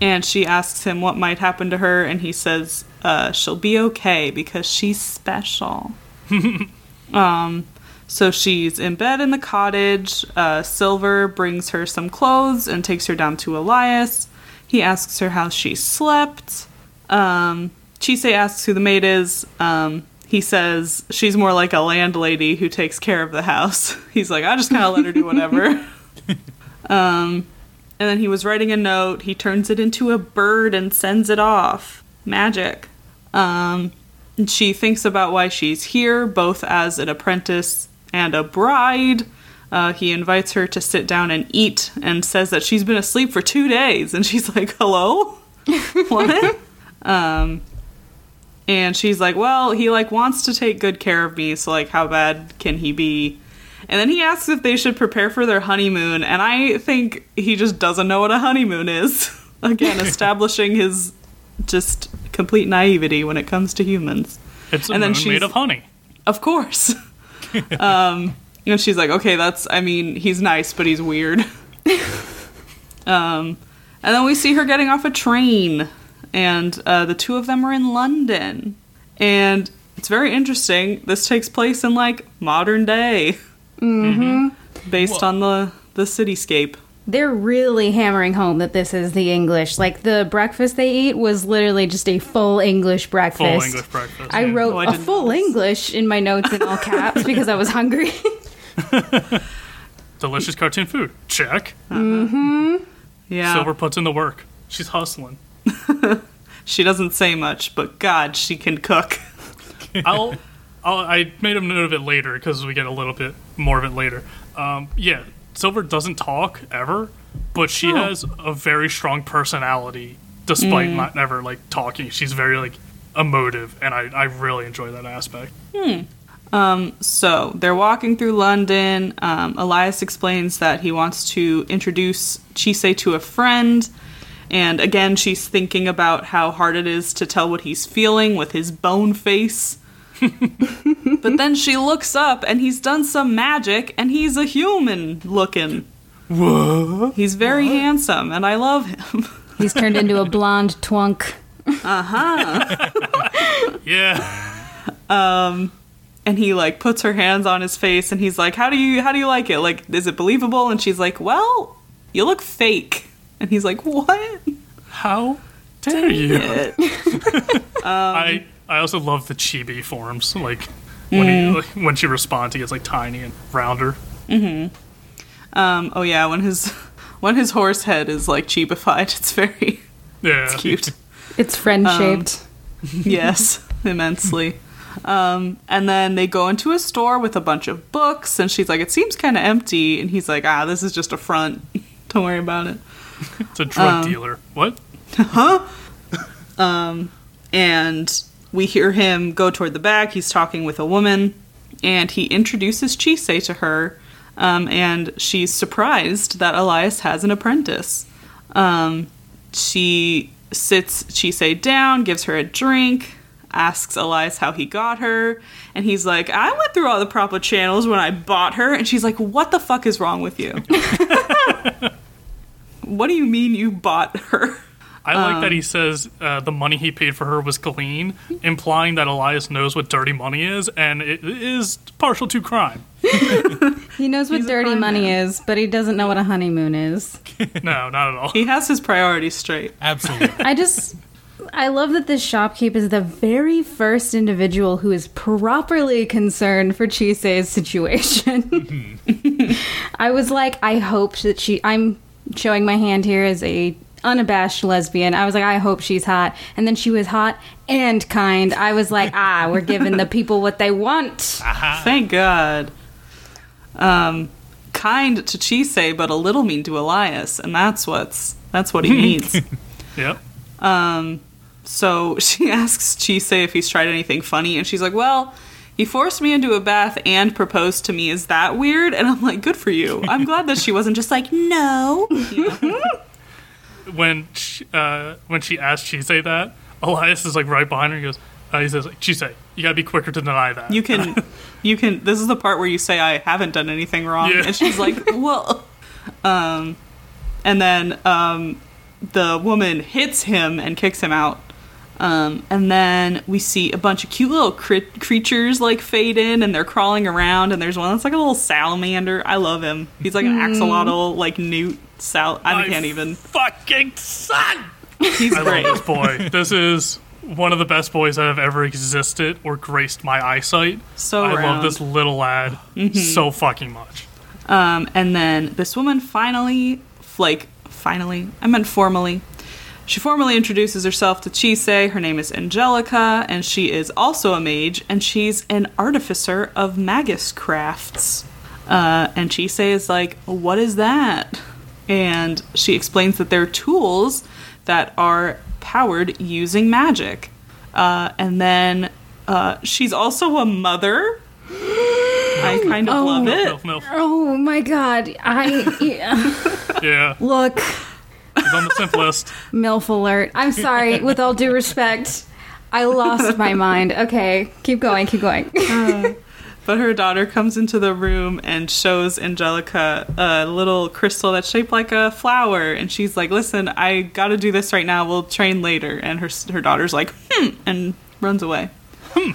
[SPEAKER 2] and she asks him what might happen to her, and he says, uh, "She'll be okay because she's special." um, so she's in bed in the cottage. Uh, Silver brings her some clothes and takes her down to Elias. He asks her how she slept. Um, Chise asks who the maid is. Um, he says she's more like a landlady who takes care of the house. He's like, I just kind of let her do whatever. um, and then he was writing a note. He turns it into a bird and sends it off. Magic. Um, and she thinks about why she's here, both as an apprentice and a bride. Uh, he invites her to sit down and eat and says that she's been asleep for two days. And she's like, hello? what? um, and she's like, well, he like wants to take good care of me, so like how bad can he be? And then he asks if they should prepare for their honeymoon, and I think he just doesn't know what a honeymoon is. Again, establishing his just complete naivety when it comes to humans.
[SPEAKER 3] It's a
[SPEAKER 2] And then
[SPEAKER 3] moon
[SPEAKER 2] she's-
[SPEAKER 3] made of honey.
[SPEAKER 2] Of course. um, you know, she's like, okay, that's. I mean, he's nice, but he's weird. um, and then we see her getting off a train, and uh, the two of them are in London, and it's very interesting. This takes place in like modern day, mm-hmm. based on the the cityscape.
[SPEAKER 4] They're really hammering home that this is the English. Like the breakfast they eat was literally just a full English breakfast.
[SPEAKER 3] Full English breakfast.
[SPEAKER 4] I
[SPEAKER 3] yeah.
[SPEAKER 4] wrote
[SPEAKER 2] Oh, I
[SPEAKER 4] a full
[SPEAKER 2] notice.
[SPEAKER 4] English in my notes in all caps because I was hungry.
[SPEAKER 3] delicious cartoon food. Check.
[SPEAKER 2] Yeah,
[SPEAKER 3] Silver puts in the work. She's hustling.
[SPEAKER 2] she doesn't say much, but God, she can cook.
[SPEAKER 3] I'll, I'll I made a note of it later because we get a little bit more of it later. Um, yeah, Silver doesn't talk ever, but she
[SPEAKER 2] Oh.
[SPEAKER 3] has a very strong personality despite not never like talking. She's very like emotive, and I, I really enjoy that aspect.
[SPEAKER 2] So they're walking through London. Um, Elias explains that he wants to introduce Chise to a friend. And again, she's thinking about how hard it is to tell what he's feeling with his bone face. But then she looks up and he's done some magic and he's a human looking.
[SPEAKER 3] What?
[SPEAKER 2] He's very handsome and I love him.
[SPEAKER 4] He's turned into a blonde twunk. Uh huh.
[SPEAKER 3] yeah.
[SPEAKER 2] Um, and he like puts her hands on his face and he's like, "How do you how do you like it? Like is it believable?" And she's like, "Well, you look fake." And he's like, "What?"
[SPEAKER 3] How dare you?
[SPEAKER 2] It.
[SPEAKER 3] I I also love the chibi forms. Like when he like, when she responds, he gets like tiny and rounder. Mm-hmm.
[SPEAKER 2] Um, oh yeah, when his when his horse head is like chibified, it's very
[SPEAKER 3] Yeah.
[SPEAKER 2] cute.
[SPEAKER 4] It's friend shaped.
[SPEAKER 2] yes, immensely. Um, and then they go into a store with a bunch of books, and she's like, "It seems kind of empty," and he's like, "Ah, this is just a front. Don't worry about it."
[SPEAKER 3] It's a drug
[SPEAKER 2] Um,
[SPEAKER 3] dealer. What? Huh?
[SPEAKER 2] And we hear him go toward the back. He's talking with a woman, and he introduces Chise to her. Um, and she's surprised that Elias has an apprentice. Um, she sits Chise down, gives her a drink, asks Elias how he got her, and he's like, I went through all the proper channels when I bought her. And she's like, What the fuck is wrong with you? what do you mean you bought her?
[SPEAKER 3] I like
[SPEAKER 2] Um,
[SPEAKER 3] that he says uh, the money he paid for her was clean, implying that Elias knows what dirty money is, and it is partial to crime.
[SPEAKER 4] He knows what
[SPEAKER 2] He's
[SPEAKER 4] dirty money
[SPEAKER 2] man.
[SPEAKER 4] is, but he doesn't know what a honeymoon is.
[SPEAKER 3] No, not at all.
[SPEAKER 2] He has his priorities straight.
[SPEAKER 1] Absolutely.
[SPEAKER 4] I just I love that this shopkeep is the very first individual who is properly concerned for Chise's situation. I was like, I hope that she I'm showing my hand here as a unabashed lesbian. I was like, I hope she's hot. And then she was hot and kind. I was like, ah, we're giving the people what they want.
[SPEAKER 2] Thank God. Um, kind to Chise, but a little mean to Elias, and that's what's that's what he needs.
[SPEAKER 3] Yep.
[SPEAKER 2] so she asks Chise if he's tried anything funny, and she's like, "Well, he forced me into a bath and proposed to me. Is that weird? And I'm like, good for you. I'm glad that she wasn't just like, no.
[SPEAKER 3] when she, uh, when she asked Chise that, Elias is like right behind her. He goes, uh, he says, like, Chise, you gotta be quicker to deny that.
[SPEAKER 2] You can, you can. This is the part where you say I haven't done anything wrong,
[SPEAKER 3] Yeah.
[SPEAKER 2] and she's like, well, um, and then um, the woman hits him and kicks him out. Um, and then we see a bunch of cute little crit- creatures like fade in, and they're crawling around. And there's one that's like a little salamander. I love him. He's like an axolotl, like newt. Sal. I
[SPEAKER 3] My
[SPEAKER 2] can't even.
[SPEAKER 3] fucking son.
[SPEAKER 2] He's
[SPEAKER 3] I
[SPEAKER 2] great.
[SPEAKER 3] love this boy. this is one of the best boys that have ever existed or graced my eyesight.
[SPEAKER 2] So
[SPEAKER 3] I
[SPEAKER 2] round.
[SPEAKER 3] love this little lad so fucking much.
[SPEAKER 2] Um, and then this woman finally, like, finally, I meant formally, she formally introduces herself to Chise. Her name is Angelica, and she is also a mage, and she's an artificer of magus crafts. Uh, and Chise is like, What is that? And she explains that they're tools that are powered using magic. Uh, and then uh, she's also a mother. I kind of love it.
[SPEAKER 3] Milf, milf.
[SPEAKER 4] Oh my god. I yeah.
[SPEAKER 3] Yeah,
[SPEAKER 4] look,
[SPEAKER 3] he's on the simp list.
[SPEAKER 4] MILF alert. I'm sorry, with all due respect. I lost my mind. Okay, keep going, keep going.
[SPEAKER 2] But her daughter comes into the room and shows Angelica a little crystal that's shaped like a flower, and she's like, "Listen, I got to do this right now. We'll train later." And her her daughter's like, "Hmm," and runs away. Hmm.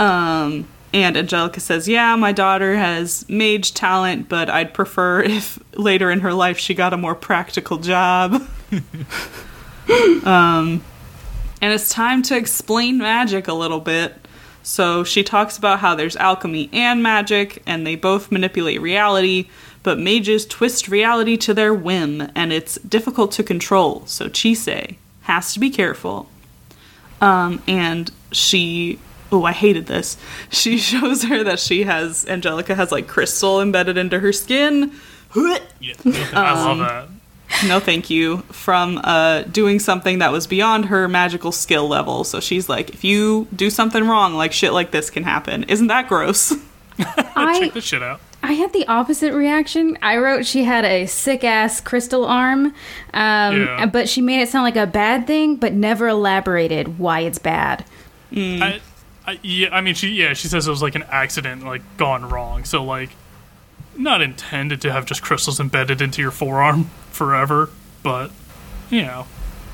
[SPEAKER 2] Um, and Angelica says, "Yeah, my daughter has mage talent, but I'd prefer if later in her life she got a more practical job." um, and it's time to explain magic a little bit. So she talks about how there's alchemy and magic, and they both manipulate reality, but mages twist reality to their whim, and it's difficult to control. So Chise has to be careful. Um, and she, oh, I hated this. She shows her that she has, Angelica has like crystal embedded into her skin.
[SPEAKER 3] Yeah, I love
[SPEAKER 2] Um,
[SPEAKER 3] that.
[SPEAKER 2] No, thank you. From uh, doing something that was beyond her magical skill level. So she's like, if you do something wrong, like shit like this can happen. Isn't that gross?
[SPEAKER 4] I
[SPEAKER 3] Check this shit out.
[SPEAKER 4] I had the opposite reaction. I wrote she had a sick ass crystal arm, um,
[SPEAKER 3] Yeah.
[SPEAKER 4] but she made it sound like a bad thing, but never elaborated why it's bad.
[SPEAKER 3] I, I, yeah, I mean, she yeah, she says it was like an accident, like gone wrong. So like, not intended to have just crystals embedded into your forearm forever, but you know,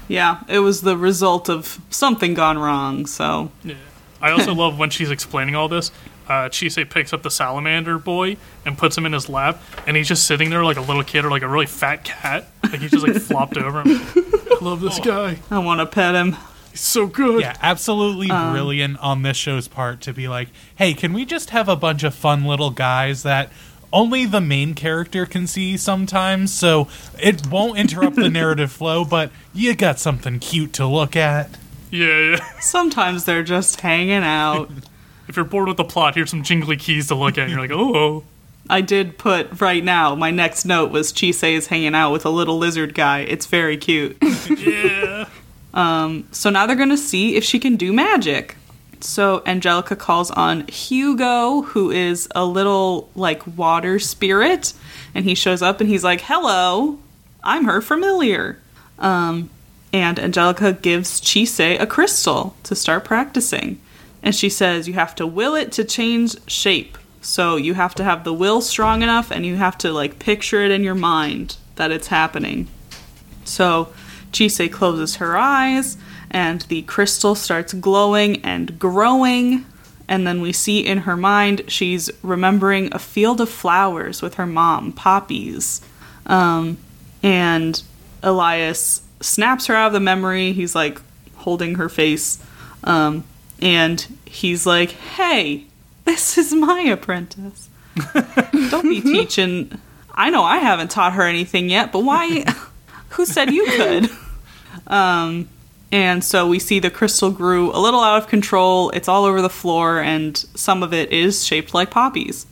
[SPEAKER 2] yeah, it was the result of something gone wrong. So
[SPEAKER 3] yeah. I also love when she's explaining all this. Uh, Chise picks up the salamander boy and puts him in his lap, and he's just sitting there like a little kid or like a really fat cat. Like he's just like flopped over. I'm I love this guy.
[SPEAKER 2] I want to pet him.
[SPEAKER 3] He's so good.
[SPEAKER 1] Yeah, absolutely brilliant on this show's part to be like, hey, can we just have a bunch of fun little guys that only the main character can see sometimes, so it won't interrupt the narrative flow, but you got something cute to look at.
[SPEAKER 3] yeah, yeah.
[SPEAKER 2] Sometimes they're just hanging out.
[SPEAKER 3] If you're bored with the plot, here's some jingly keys to look at. And you're like, oh, oh.
[SPEAKER 2] I did put right now, my next note was Chise is hanging out with a little lizard guy. It's very cute.
[SPEAKER 3] yeah.
[SPEAKER 2] Um, So now they're going to see if she can do magic. So Angelica calls on Hugo, who is a little like water spirit, and he shows up and he's like, "Hello, I'm her familiar." Um, and Angelica gives Chise a crystal to start practicing, and she says you have to will it to change shape. So you have to have the will strong enough, and you have to like picture it in your mind that it's happening. So Chise closes her eyes, and the crystal starts glowing and growing. And then we see in her mind she's remembering a field of flowers with her mom, poppies. Um, and Elias snaps her out of the memory. He's like holding her face. Um, and he's like, hey, this is my apprentice. Don't be teaching. I know I haven't taught her anything yet, but why? Who said you could? Um, and so we see the crystal grew a little out of control. It's all over the floor, and some of it is shaped like poppies.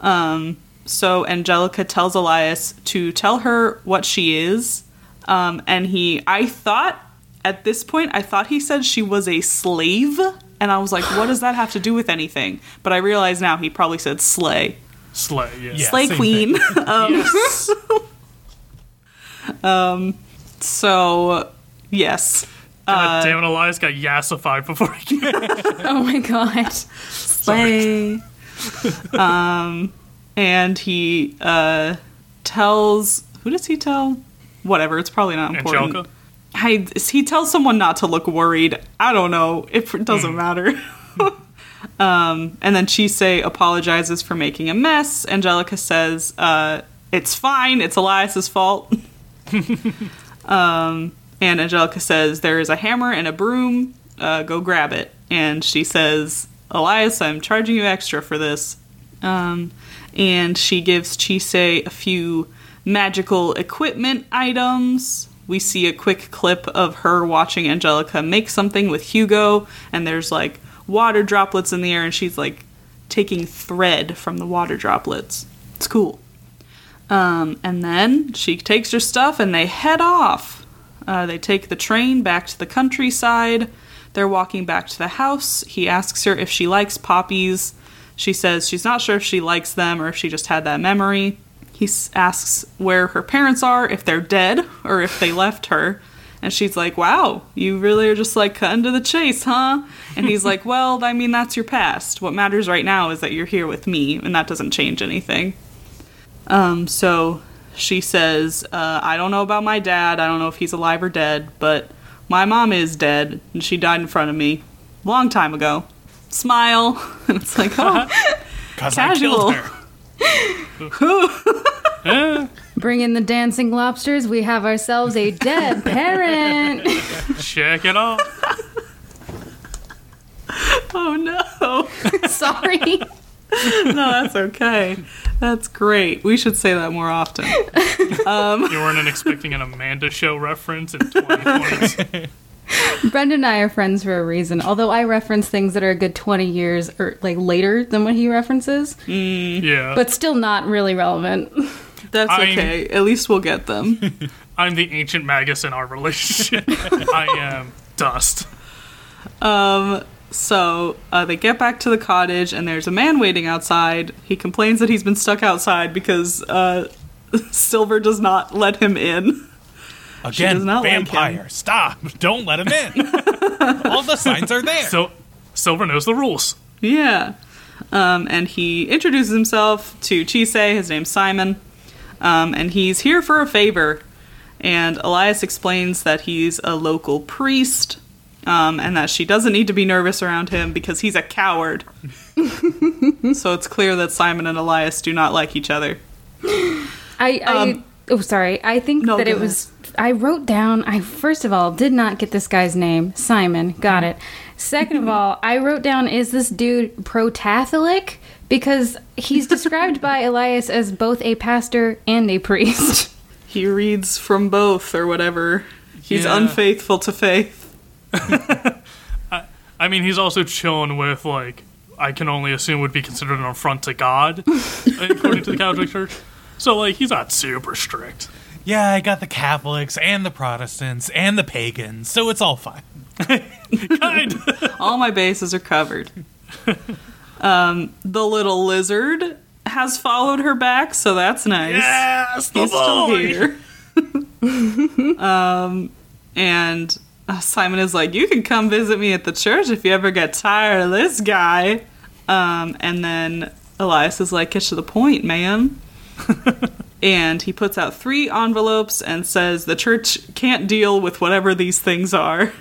[SPEAKER 2] Um, so Angelica tells Elias to tell her what she is. Um, and he, I thought at this point, I thought he said she was a slave, and And I was like, what does that have to do with anything? But I realize now he probably said slay.
[SPEAKER 3] Slay, yeah.
[SPEAKER 1] Yeah.
[SPEAKER 2] Slay
[SPEAKER 1] same
[SPEAKER 2] queen.
[SPEAKER 3] Yes.
[SPEAKER 2] so, yes.
[SPEAKER 3] God
[SPEAKER 2] Uh,
[SPEAKER 3] damn it, Elias got yassified before he came.
[SPEAKER 4] Oh my god.
[SPEAKER 2] slay. um, and he uh, tells who does he tell? Whatever, it's probably not important.
[SPEAKER 3] Angelica?
[SPEAKER 2] I, he tells someone not to look worried. I don't know. It doesn't matter. um, and then Chise apologizes for making a mess. Angelica says, uh, it's fine. It's Elias's fault. um, and Angelica says, there is a hammer and a broom. Uh, go grab it. And she says, Elias, I'm charging you extra for this. Um, and she gives Chise a few magical equipment items. We see a quick clip of her watching Angelica make something with Hugo, and there's like water droplets in the air, and she's like taking thread from the water droplets. It's cool. Um, and then she takes her stuff and they head off. Uh, they take the train back to the countryside. They're walking back to the house. He asks her if she likes poppies. She says she's not sure if she likes them or if she just had that memory. He s- asks where her parents are, if they're dead or if they left her. And she's like, wow, you really are just like cutting to the chase, huh? And he's like, well, I mean, that's your past. What matters right now is that you're here with me, and that doesn't change anything. Um, so she says, uh, I don't know about my dad. I don't know if he's alive or dead, but my mom is dead, and she died in front of me long time ago. Smile. And it's like, oh,
[SPEAKER 1] Because I
[SPEAKER 2] Casual.
[SPEAKER 1] killed her.
[SPEAKER 4] Bring in the dancing lobsters. We have ourselves a dead parent.
[SPEAKER 3] check it out.
[SPEAKER 2] oh no.
[SPEAKER 4] Sorry.
[SPEAKER 2] No, that's okay. That's great. We should say that more often.
[SPEAKER 3] You weren't expecting an Amanda show reference in 2020.
[SPEAKER 4] Brenda and I are friends for a reason. Although I reference things that are a good twenty years or like later than what he references,
[SPEAKER 3] Yeah.
[SPEAKER 4] but still not really relevant.
[SPEAKER 2] That's
[SPEAKER 3] I'm-
[SPEAKER 2] okay. At least we'll get them.
[SPEAKER 3] I'm the ancient magus in our relationship. I am dust.
[SPEAKER 2] Um, so uh, they get back to the cottage, and there's a man waiting outside. He complains that he's been stuck outside because uh, Silver does not let him in.
[SPEAKER 1] Again,
[SPEAKER 2] does not like
[SPEAKER 1] vampire. Stop. Don't let him in. All the signs are there.
[SPEAKER 3] So Silver knows the rules.
[SPEAKER 2] Yeah. Um, and he introduces himself to Chise. His name's Simon. Um, and he's here for a favor. And Elias explains that he's a local priest. Um, and that she doesn't need to be nervous around him because he's a coward. so it's clear that Simon and Elias do not like each other.
[SPEAKER 4] I, I
[SPEAKER 2] Um,
[SPEAKER 4] oh sorry. I think
[SPEAKER 2] no,
[SPEAKER 4] that
[SPEAKER 2] go
[SPEAKER 4] it was. I wrote down. I first of all did not get this guy's name. Simon. Got it. Second of all, I wrote down is this dude pro-Catholic because he's described by Elias as both a pastor and a priest.
[SPEAKER 2] He reads from both or whatever. He's
[SPEAKER 3] Yeah.
[SPEAKER 2] unfaithful to faith.
[SPEAKER 3] I mean, he's also chilling with, like, I can only assume would be considered an affront to God, according to the Catholic Church. So, like, he's not super strict.
[SPEAKER 1] yeah, I got the Catholics and the Protestants and the pagans, so it's all fine.
[SPEAKER 3] Kind.
[SPEAKER 2] All my bases are covered. Um, the little lizard has followed her back, so that's nice.
[SPEAKER 3] yes, the
[SPEAKER 2] He's still here. um, and Simon is like, "You can come visit me at the church if you ever get tired of this guy." Um, and then Elias is like, "Get to the point, man." and he puts out three envelopes and says, "The church can't deal with whatever these things are."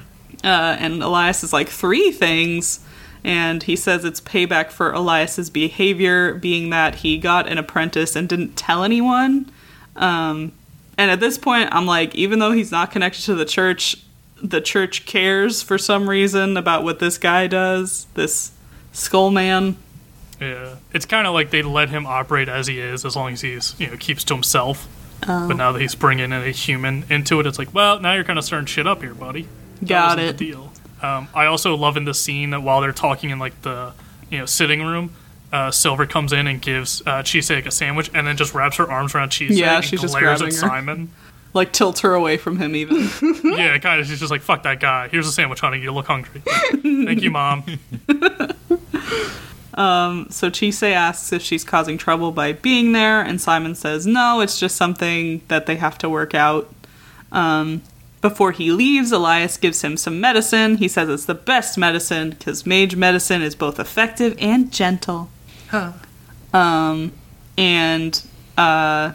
[SPEAKER 2] Uh, and Elias is like, three things. And he says it's payback for Elias's behavior, being that he got an apprentice and didn't tell anyone. Um, and at this point, I'm like, even though he's not connected to the church, the church cares for some reason about what this guy does, this skull man.
[SPEAKER 3] Yeah, it's kind of like they let him operate as he is, as long as he's you know keeps to himself. But now that he's bringing in a human into it, it's like, well, now you're kind of stirring shit up here, buddy. That
[SPEAKER 2] Got it.
[SPEAKER 3] Deal. Um, I also love in the scene that while they're talking in like the you know sitting room, uh, Silver comes in and gives uh, Cheesecake a sandwich, and then just wraps her arms around Cheesecake
[SPEAKER 2] Yeah,
[SPEAKER 3] and
[SPEAKER 2] she's just
[SPEAKER 3] glares at
[SPEAKER 2] her.
[SPEAKER 3] Simon.
[SPEAKER 2] Like tilts her away from him even.
[SPEAKER 3] yeah, kind of. She's just like, "Fuck that guy. Here's a sandwich, honey. You look hungry." Thank you, mom.
[SPEAKER 2] So Chise asks if she's causing trouble by being there, and Simon says no, it's just something that they have to work out. Um, before he leaves, Elias gives him some medicine. He says it's the best medicine because mage medicine is both effective and gentle. Um, and uh,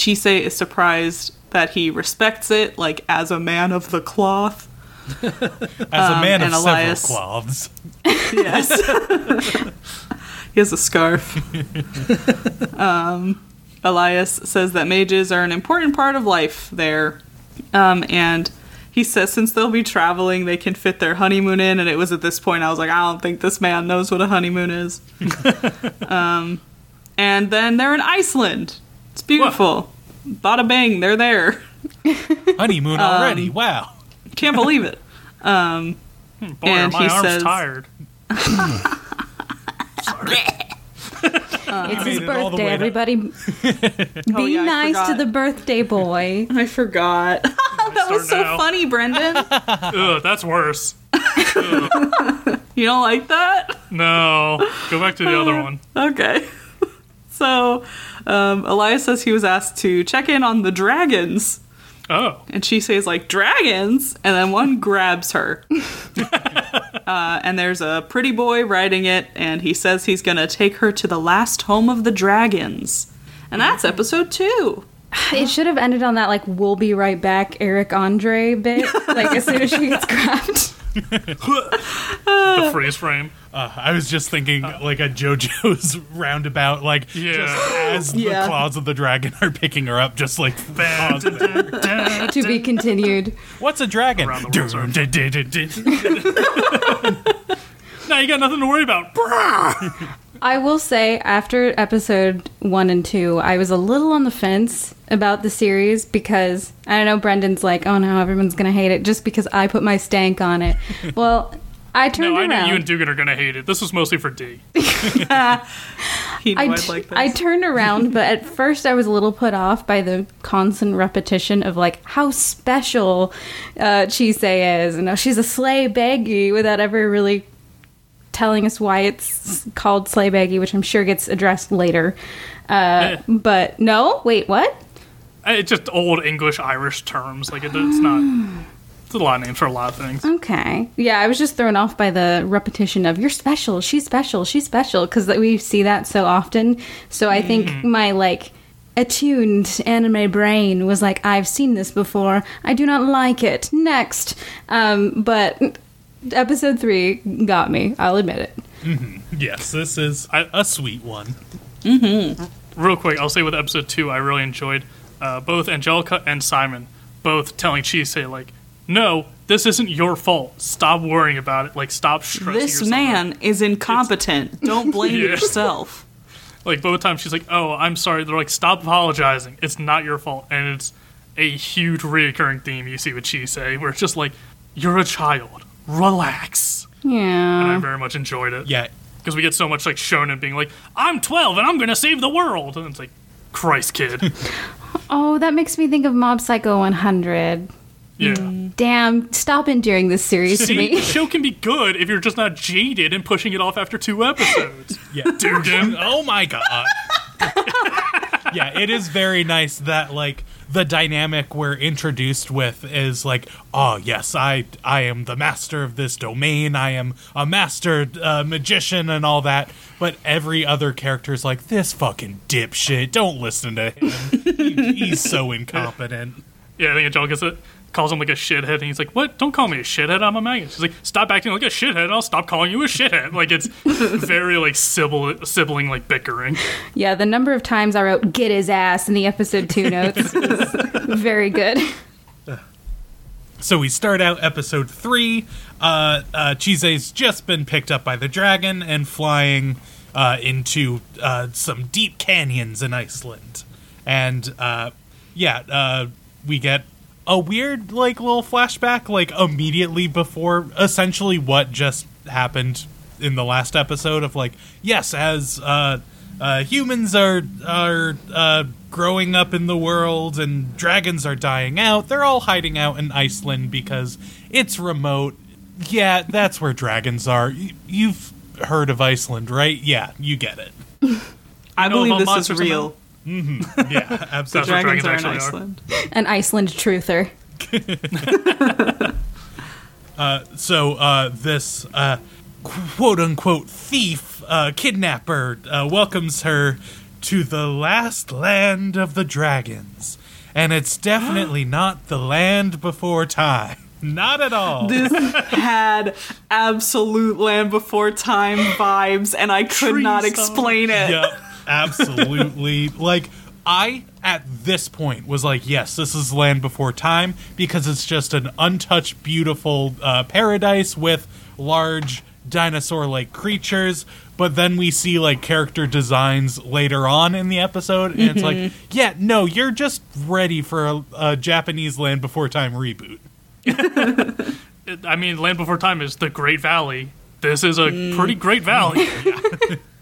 [SPEAKER 2] Chise is surprised that he respects it, like as a man of the cloth.
[SPEAKER 1] As a man of
[SPEAKER 2] and
[SPEAKER 1] several cloths.
[SPEAKER 2] Yes. he has a scarf. um, Elias says that mages are an important part of life there. Um, and he says since they'll be traveling, they can fit their honeymoon in. And it was at this point I was like, I don't think this man knows what a honeymoon is. um, and then they're in Iceland. It's beautiful. Bada bang, they're there.
[SPEAKER 1] Honeymoon
[SPEAKER 2] Um,
[SPEAKER 1] already. wow.
[SPEAKER 2] Can't believe it. Um,
[SPEAKER 3] Boy,
[SPEAKER 2] And
[SPEAKER 3] are my
[SPEAKER 2] he
[SPEAKER 3] arms
[SPEAKER 2] says-
[SPEAKER 3] tired.
[SPEAKER 4] it's his
[SPEAKER 1] made it all
[SPEAKER 4] birthday,
[SPEAKER 1] to-
[SPEAKER 4] everybody. Be
[SPEAKER 2] Oh, yeah,
[SPEAKER 4] nice to the birthday boy.
[SPEAKER 2] I forgot. that was so
[SPEAKER 3] now.
[SPEAKER 2] funny, Brendan.
[SPEAKER 3] Ugh, that's worse.
[SPEAKER 2] You don't like that?
[SPEAKER 3] No, go back to the other one.
[SPEAKER 2] Okay. So, um, Elias says he was asked to check in on the dragons.
[SPEAKER 3] Oh,
[SPEAKER 2] And she says, like, dragons? And then one grabs her. uh, and there's a pretty boy riding it, and he says he's going to take her to the last home of the dragons. And that's episode two.
[SPEAKER 4] It should have ended on that like "We'll be right back" Eric Andre bit. Like as soon as she gets grabbed.
[SPEAKER 3] the freeze frame.
[SPEAKER 1] Uh, I was just thinking like a JoJo's roundabout, like
[SPEAKER 3] Yeah.
[SPEAKER 1] just as the claws of the dragon are picking her up, just like paused
[SPEAKER 4] to be continued.
[SPEAKER 1] What's a dragon?
[SPEAKER 3] Now you got nothing to worry about.
[SPEAKER 4] I will say, after episode one and two, I was a little on the fence about the series because I don't know. Brendan's like, "Oh no, everyone's gonna hate it," just because I put my stank on it. Well, I turned
[SPEAKER 3] No, I
[SPEAKER 4] around.
[SPEAKER 3] know you and Dugan are gonna hate it. This was mostly for D.
[SPEAKER 2] He knew
[SPEAKER 4] I,
[SPEAKER 2] I'd
[SPEAKER 4] t-
[SPEAKER 2] like this.
[SPEAKER 4] I turned around, but at first I was a little put off by the constant repetition of like how special uh, Chise is, and how she's a sleigh beggy without ever really telling us why it's called sleigh beggy, which I'm sure gets addressed later. Uh,
[SPEAKER 3] Eh.
[SPEAKER 4] but no, wait, what?
[SPEAKER 3] Uh, It's just old English Irish terms. Like it, it's not. It's a lot of names for a lot of things.
[SPEAKER 4] Okay. Yeah, I was just thrown off by the repetition of "you're special, she's special, she's special" because we see that so often. So I think my like attuned anime brain was like, "I've seen this before. I do not like it." Next, um, but episode three got me. I'll admit it.
[SPEAKER 1] yes, this is a sweet one.
[SPEAKER 3] Real quick, I'll say with episode two, I really enjoyed uh, both Angelica and Simon both telling Chise like, "No, this isn't your fault. Stop worrying about it. Like, stop stressing
[SPEAKER 2] this
[SPEAKER 3] yourself out."
[SPEAKER 2] man is incompetent. Don't blame
[SPEAKER 3] Yeah.
[SPEAKER 2] yourself.
[SPEAKER 3] Like both times, she's like, "Oh, I'm sorry." They're like, "Stop apologizing. It's not your fault." And it's a huge reoccurring theme you see with Chise, where it's just like, "You're a child. Relax." Yeah. And I very much enjoyed it.
[SPEAKER 1] Yeah,
[SPEAKER 3] because we get so much like shonen being like, "I'm 12 and I'm gonna save the world," and it's like, "Christ, kid."
[SPEAKER 4] Oh, that makes me think of Mob Psycho 100.
[SPEAKER 3] Yeah.
[SPEAKER 4] Damn! Stop endearing this series to
[SPEAKER 3] See, the show can be good if you're just not jaded and pushing it off after two episodes.
[SPEAKER 1] yeah.
[SPEAKER 3] Dugan.
[SPEAKER 1] Oh my god. yeah, it is very nice that like the dynamic we're introduced with is like, oh yes, I I am the master of this domain. I am a master uh, magician and all that. But every other character is like this fucking dipshit. Don't listen to him. He- he's so incompetent.
[SPEAKER 3] Yeah, I think Angelica gets it. Calls him like a shithead, and he's like, "What? Don't call me a shithead. I'm a maggot." She's like, "Stop acting like a shithead. and I'll stop calling you a shithead." Like it's very like sibling, sibling like bickering.
[SPEAKER 4] Yeah, the number of times I wrote "get his ass" in the episode two notes is very good.
[SPEAKER 1] So we start out episode three. Uh, uh, Chise's just been picked up by the dragon and flying uh, into uh, some deep canyons in Iceland. And uh, yeah, uh, we get a weird, like, little flashback, like, immediately before essentially what just happened in the last episode of, like, yes, as uh, uh, humans are are uh, growing up in the world and dragons are dying out. They're all hiding out in Iceland because it's remote. Yeah, that's where dragons are. Y- You've heard of Iceland, right? Yeah, you get it.
[SPEAKER 2] I
[SPEAKER 3] know
[SPEAKER 2] believe this is
[SPEAKER 3] monsters and
[SPEAKER 2] real.
[SPEAKER 1] Yeah, absolutely.
[SPEAKER 3] what
[SPEAKER 2] Dragons,
[SPEAKER 3] dragons
[SPEAKER 2] are in
[SPEAKER 3] actually are.
[SPEAKER 2] Iceland.
[SPEAKER 4] An Iceland truther.
[SPEAKER 1] So uh, this uh, quote unquote thief, uh, kidnapper, uh, welcomes her to the last land of the dragons. And it's definitely not the land before time. Not at all.
[SPEAKER 2] This had absolute Land Before Time vibes, and I could
[SPEAKER 3] Tree
[SPEAKER 2] not
[SPEAKER 3] song.
[SPEAKER 2] explain it.
[SPEAKER 1] yep, absolutely. like, I, at this point, was like, yes, this is Land Before Time because it's just an untouched, beautiful uh, paradise with large dinosaur like creatures. But then we see like character designs later on in the episode, and it's like, yeah, no, you're just ready for a, a Japanese Land Before Time reboot.
[SPEAKER 3] I mean, Land Before Time is the Great Valley. This is a pretty great valley.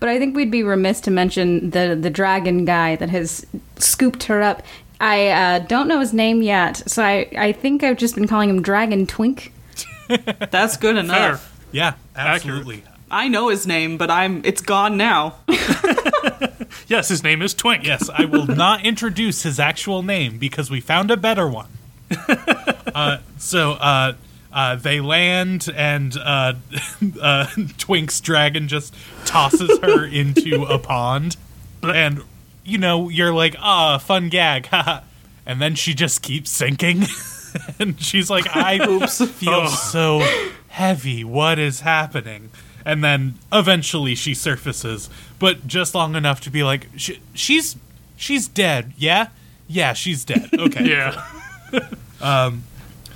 [SPEAKER 4] But I think we'd be remiss to mention the the dragon guy that has scooped her up. I uh, don't know his name yet, so I, I think I've just been calling him Dragon Twink.
[SPEAKER 2] That's good
[SPEAKER 3] Fair.
[SPEAKER 2] enough.
[SPEAKER 1] Yeah, absolutely.
[SPEAKER 2] I know his name, but I'm it's gone now.
[SPEAKER 3] Yes, his name is Twink.
[SPEAKER 1] Yes, I will not introduce his actual name because we found a better one. uh, so uh, uh, they land, and uh, uh, Twink's dragon just tosses her into a pond. And, you know, you're like, ah, fun gag. and then she just keeps sinking. and she's like, I Oops. feel
[SPEAKER 3] Oh.
[SPEAKER 1] so heavy. What is happening? And then eventually she surfaces, but just long enough to be like, "Sh- she's she's dead. Yeah, yeah, she's dead. Okay.
[SPEAKER 3] Yeah.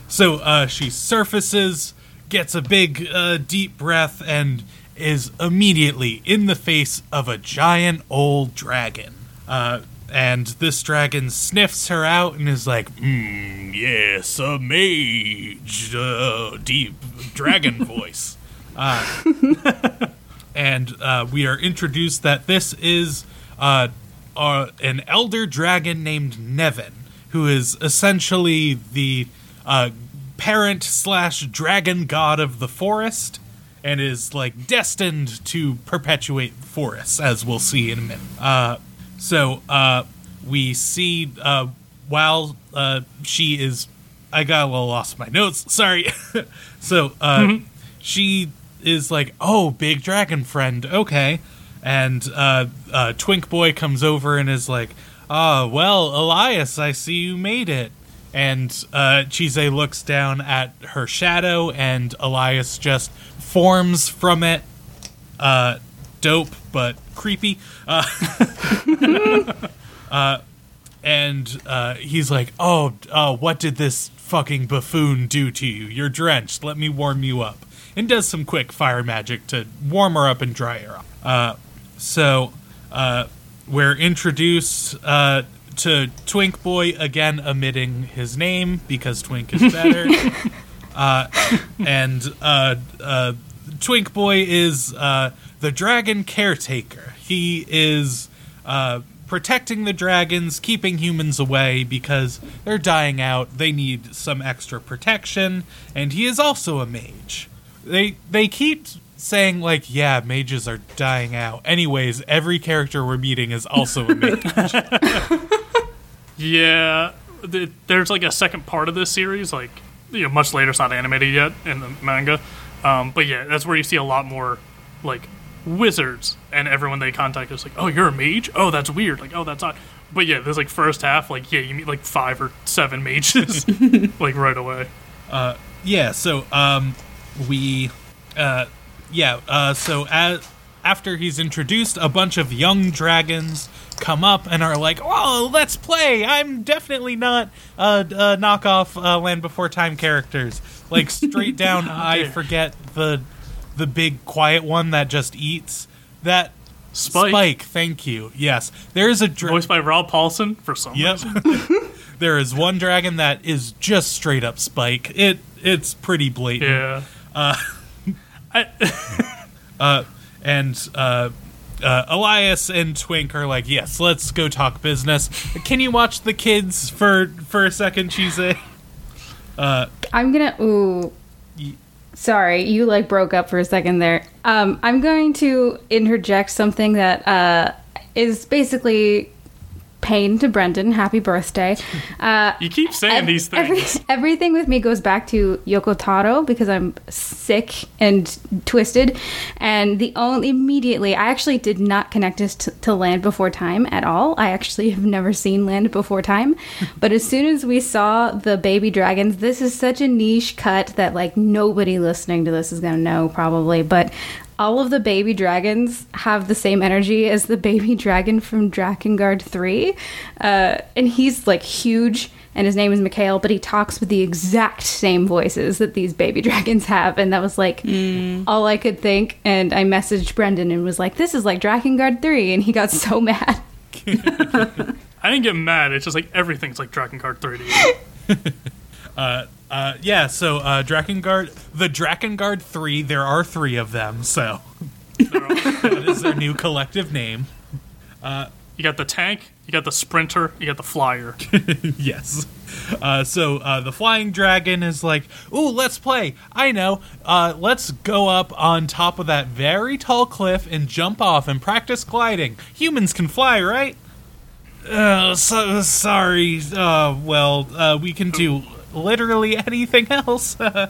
[SPEAKER 1] So uh, she surfaces, gets a big uh, deep breath, and is immediately in the face of a giant old dragon. Uh, and this dragon sniffs her out and is like, mm, yes, a mage. Uh, deep dragon voice. Uh, and uh, we are introduced that this is uh, uh, an elder dragon named Nevin, who is essentially the uh, parent slash dragon god of the forest, and is like destined to perpetuate forests, as we'll see in a minute. Uh, so uh, we see uh, while uh, she is, I got a little lost my notes. Sorry. so uh, she is like, "Oh, big dragon friend, okay." And uh, uh, Twink Boy comes over and is like, "Ah, well, Elias, I see you made it." And uh, Chise looks down at her shadow, and Elias just forms from it. Uh, dope, but creepy. Uh, uh, and uh, he's like, "Oh, uh, what did this fucking buffoon do to you? You're drenched. Let me warm you up." And does some quick fire magic to warm her up and dry her up. Uh, so uh, we're introduced uh, to Twink Boy again, omitting his name because Twink is better. uh, and uh, uh, Twink Boy is uh, the dragon caretaker. He is uh, protecting the dragons, keeping humans away because they're dying out. They need some extra protection, and he is also a mage. They they keep saying like, yeah, mages are dying out. Anyways, every character we're meeting is also a mage.
[SPEAKER 3] Yeah, th- there's like a second part of this series, like you know, much later. It's not animated yet in the manga, um, but yeah, that's where you see a lot more like wizards, and everyone they contact is like, "Oh, you're a mage? Oh, that's weird. Like, oh, that's odd." But yeah, there's like first half, like yeah, you meet like five or seven mages, like right away.
[SPEAKER 1] Yeah, so um we uh yeah, uh so as after he's introduced, a bunch of young dragons come up and are like, "Oh, let's play! I'm definitely not uh, uh knockoff uh, Land Before Time characters." Like straight down, I forget the the big quiet one that just eats that
[SPEAKER 3] Spike.
[SPEAKER 1] thank you. Yes, there is a dra-
[SPEAKER 3] Voiced by Rob Paulsen for some
[SPEAKER 1] Yep.
[SPEAKER 3] reason.
[SPEAKER 1] there is one dragon that is just straight up Spike. It it's pretty blatant.
[SPEAKER 3] Yeah.
[SPEAKER 1] I- and uh, uh, Elias and Twink are like, yes, let's go talk business. Can you watch the kids for for a second, Cheese?
[SPEAKER 4] I'm gonna. Ooh. Sorry, you like broke up for a second there. Um, I'm going to interject something that uh, is basically pain to Brendan. Happy birthday. Uh,
[SPEAKER 3] You keep saying
[SPEAKER 4] ev-
[SPEAKER 3] these
[SPEAKER 4] every-
[SPEAKER 3] things.
[SPEAKER 4] everything with me goes back to Yoko Taro because I'm sick and twisted. And the only immediately, I actually did not connect this to, to Land Before Time at all. I actually have never seen Land Before Time. but as soon as we saw the baby dragons, this is such a niche cut that like nobody listening to this is gonna know probably. But all of the baby dragons have the same energy as the baby dragon from Drakengard 3. Uh, and he's like huge, and his name is Mikhail, but he talks with the exact same voices that these baby dragons have. And that was like all I could think. And I messaged Brendan and was like, this is like Drakengard 3. And he got so mad.
[SPEAKER 3] I didn't get mad. It's just like everything's like Dragon Card 3D.
[SPEAKER 1] Uh, yeah, so uh, Drakengard, the Drakengard three. There are three of them, so that is their new collective name.
[SPEAKER 3] You got the tank, you got the sprinter, you got the flyer.
[SPEAKER 1] yes. Uh, so uh, the flying dragon is like, "Ooh, let's play! I know. Uh, let's go up on top of that very tall cliff and jump off and practice gliding. Humans can fly, right?" Uh, so, sorry. Uh, well, uh, we can do literally anything else. uh,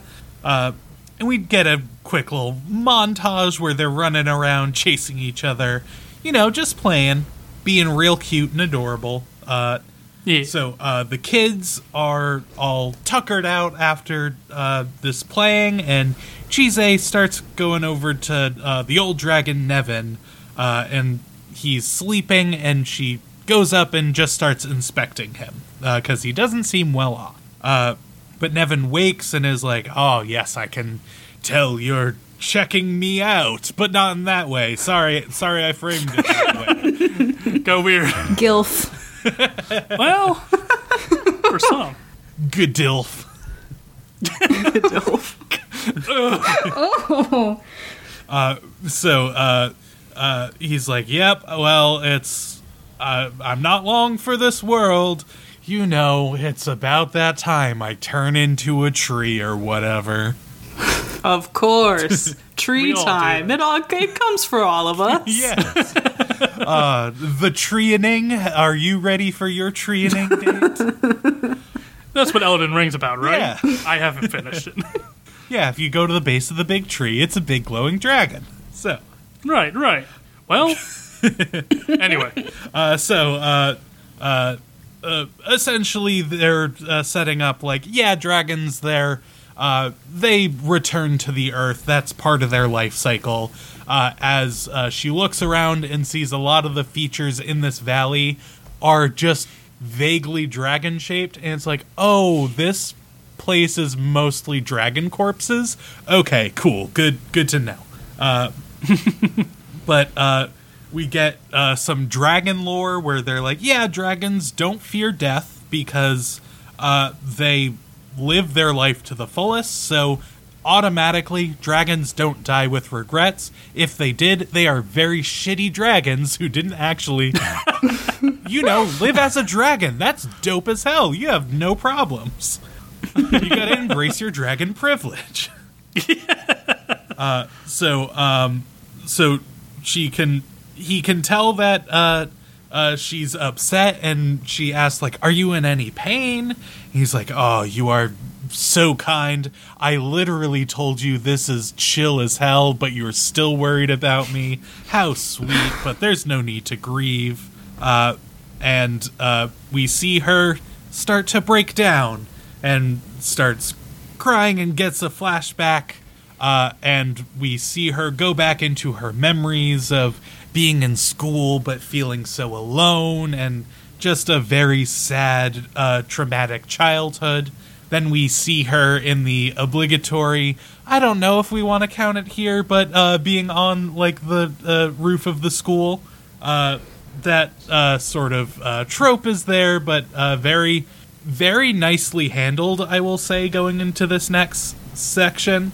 [SPEAKER 1] and we'd get a quick little montage where they're running around chasing each other. You know, just playing, being real cute and adorable. Uh,
[SPEAKER 3] Yeah.
[SPEAKER 1] so uh, the kids are all tuckered out after uh, this playing, and Chise starts going over to uh, the old dragon Nevin, uh, and he's sleeping, and she goes up and just starts inspecting him because he doesn't seem well off. Uh, but Nevin wakes and is like, "Oh yes, I can tell you're." Checking me out, but not in that way. Sorry, sorry, I framed it that way.
[SPEAKER 3] Go weird.
[SPEAKER 4] Gilf.
[SPEAKER 3] well, for some.
[SPEAKER 1] Good dilf.
[SPEAKER 4] Oh.
[SPEAKER 1] so uh, uh, he's like, "Yep, well, it's uh, I'm not long for this world. You know, it's about that time I turn into a tree or whatever."
[SPEAKER 2] Of course. Tree
[SPEAKER 3] We all
[SPEAKER 2] time. It all it comes for all of us.
[SPEAKER 1] Yes. uh, the treening. Are you ready for your treening date?
[SPEAKER 3] That's what Elden Ring's about, right?
[SPEAKER 1] Yeah.
[SPEAKER 3] I haven't finished it.
[SPEAKER 1] yeah. If you go to the base of the big tree, it's a big glowing dragon. So.
[SPEAKER 3] right, right. Well, anyway,
[SPEAKER 1] Uh, so uh, uh, uh, essentially, they're uh, setting up like, yeah, dragons. They're uh, they return to the earth. That's part of their life cycle. Uh, as uh, she looks around and sees a lot of the features in this valley are just vaguely dragon shaped, and it's like, oh, this place is mostly dragon corpses. Okay, cool, good, good to know. But we get uh, some dragon lore where they're like, yeah, dragons don't fear death because uh, they live their life to the fullest. So automatically, dragons don't die with regrets. If they did, they are very shitty dragons who didn't actually, you know, live as a dragon. That's dope as hell. You have no problems. you gotta embrace your dragon privilege. uh, so, um, so she can he can tell that uh, uh, she's upset and she asks like are you in any pain? He's like oh you are so kind. I literally told you this is chill as hell but you're still worried about me. How sweet but there's no need to grieve. Uh, and uh, we see her start to break down and starts crying and gets a flashback. Uh, and we see her go back into her memories of being in school but feeling so alone and just a very sad, uh, traumatic childhood. Then we see her in the obligatory, I don't know if we want to count it here, but uh, being on like the uh, roof of the school. Uh, that uh, sort of uh, trope is there, but uh, very, very nicely handled, I will say, going into this next section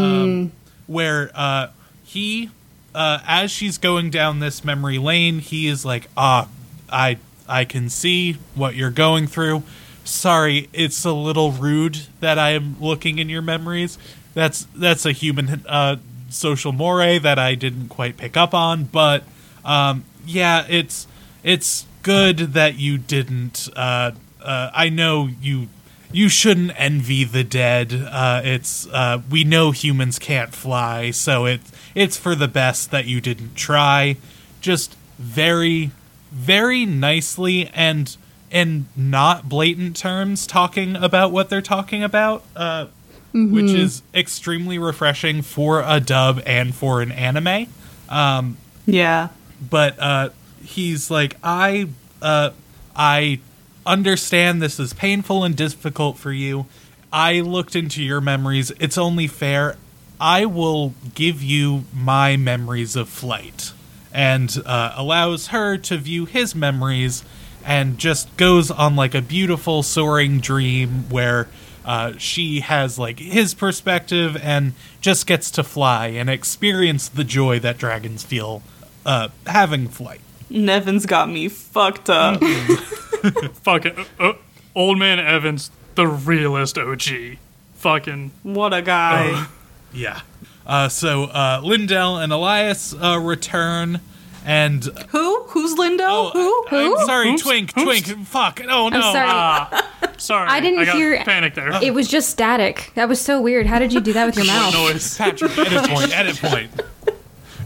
[SPEAKER 1] um, where uh, he uh, as she's going down this memory lane, he is like, "Ah, I I can see what you're going through. Sorry, it's a little rude that I am looking in your memories. That's that's a human uh, social moray that I didn't quite pick up on, but um, yeah, it's it's good that you didn't. Uh, uh, I know you you shouldn't envy the dead. Uh, it's uh, we know humans can't fly, so it's it's for the best that you didn't try. Just very, very nicely and in not blatant terms talking about what they're talking about, uh, which is extremely refreshing for a dub and for an anime Um,
[SPEAKER 2] Yeah.
[SPEAKER 1] but uh, he's like, I, uh, I understand this is painful and difficult for you. I looked into your memories. It's only fair. I will give you my memories of flight, and uh, allows her to view his memories, and just goes on like a beautiful soaring dream where. Uh, she has like his perspective and just gets to fly and experience the joy that dragons feel uh, having flight.
[SPEAKER 2] Nevin's got me fucked up.
[SPEAKER 3] Fuck it. Uh, uh, old man Evans, the realest OG. Fucking.
[SPEAKER 2] what a guy.
[SPEAKER 1] Yeah. Uh, so uh, Lindel and Elias uh, return, and
[SPEAKER 2] Who? Who's Lindo?
[SPEAKER 1] oh,
[SPEAKER 2] Who?
[SPEAKER 1] I- I'm sorry,
[SPEAKER 3] Oops,
[SPEAKER 1] Twink,
[SPEAKER 3] oops.
[SPEAKER 1] Twink. Fuck. Oh no.
[SPEAKER 4] I'm sorry.
[SPEAKER 3] Ah. Sorry.
[SPEAKER 4] I didn't
[SPEAKER 3] got
[SPEAKER 4] hear-
[SPEAKER 3] panic there.
[SPEAKER 4] It was just static. That was so weird. How did you do that with your mouth?
[SPEAKER 3] Noise.
[SPEAKER 1] Patrick, edit point, edit point.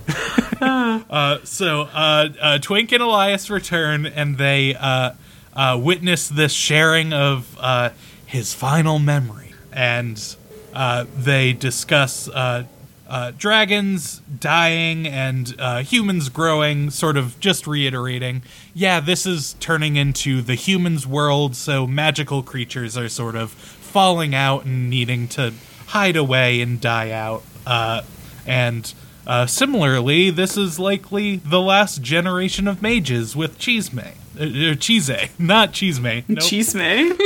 [SPEAKER 1] uh, so uh, uh, Twink and Elias return, and they uh, uh, witness this sharing of uh, his final memory, and uh, they discuss uh, uh, dragons dying and uh, humans growing, sort of just reiterating, yeah, this is turning into the humans' world, so magical creatures are sort of falling out and needing to hide away and die out. Uh, and uh, similarly, this is likely the last generation of mages with Cheeseme. Uh, uh, Cheese, not Cheeseme. Nope.
[SPEAKER 2] Chisme.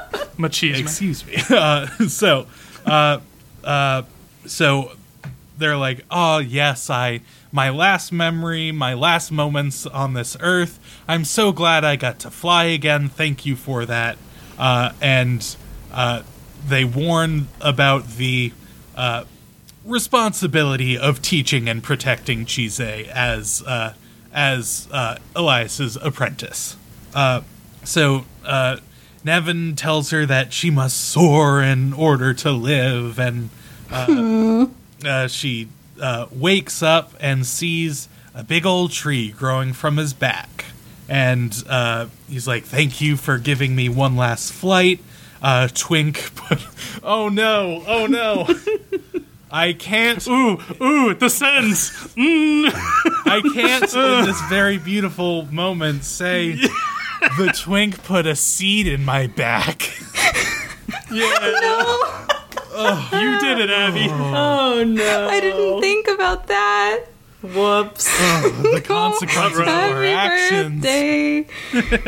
[SPEAKER 3] Machismo.
[SPEAKER 1] Excuse me. Uh, so, uh, uh, so they're like, "Oh yes, I my last memory, my last moments on this earth. I'm so glad I got to fly again. Thank you for that." Uh, and uh, they warn about the uh, responsibility of teaching and protecting Chise as as Elias's apprentice. So uh, Nevin tells her that she must soar in order to live, and uh, uh, she uh, wakes up and sees a big old tree growing from his back. And uh, he's like, "Thank you for giving me one last flight." Uh, Twink, but oh no, oh no, I can't.
[SPEAKER 3] Ooh, ooh, the sentence. Mm.
[SPEAKER 1] I can't in this very beautiful moment say the twink put a seed in my back. Yeah.
[SPEAKER 3] You did it, Abby.
[SPEAKER 2] Oh no.
[SPEAKER 4] Oh, I didn't think about that.
[SPEAKER 2] Whoops.
[SPEAKER 1] Oh, the consequences of our
[SPEAKER 4] Happy
[SPEAKER 1] actions.
[SPEAKER 4] birthday.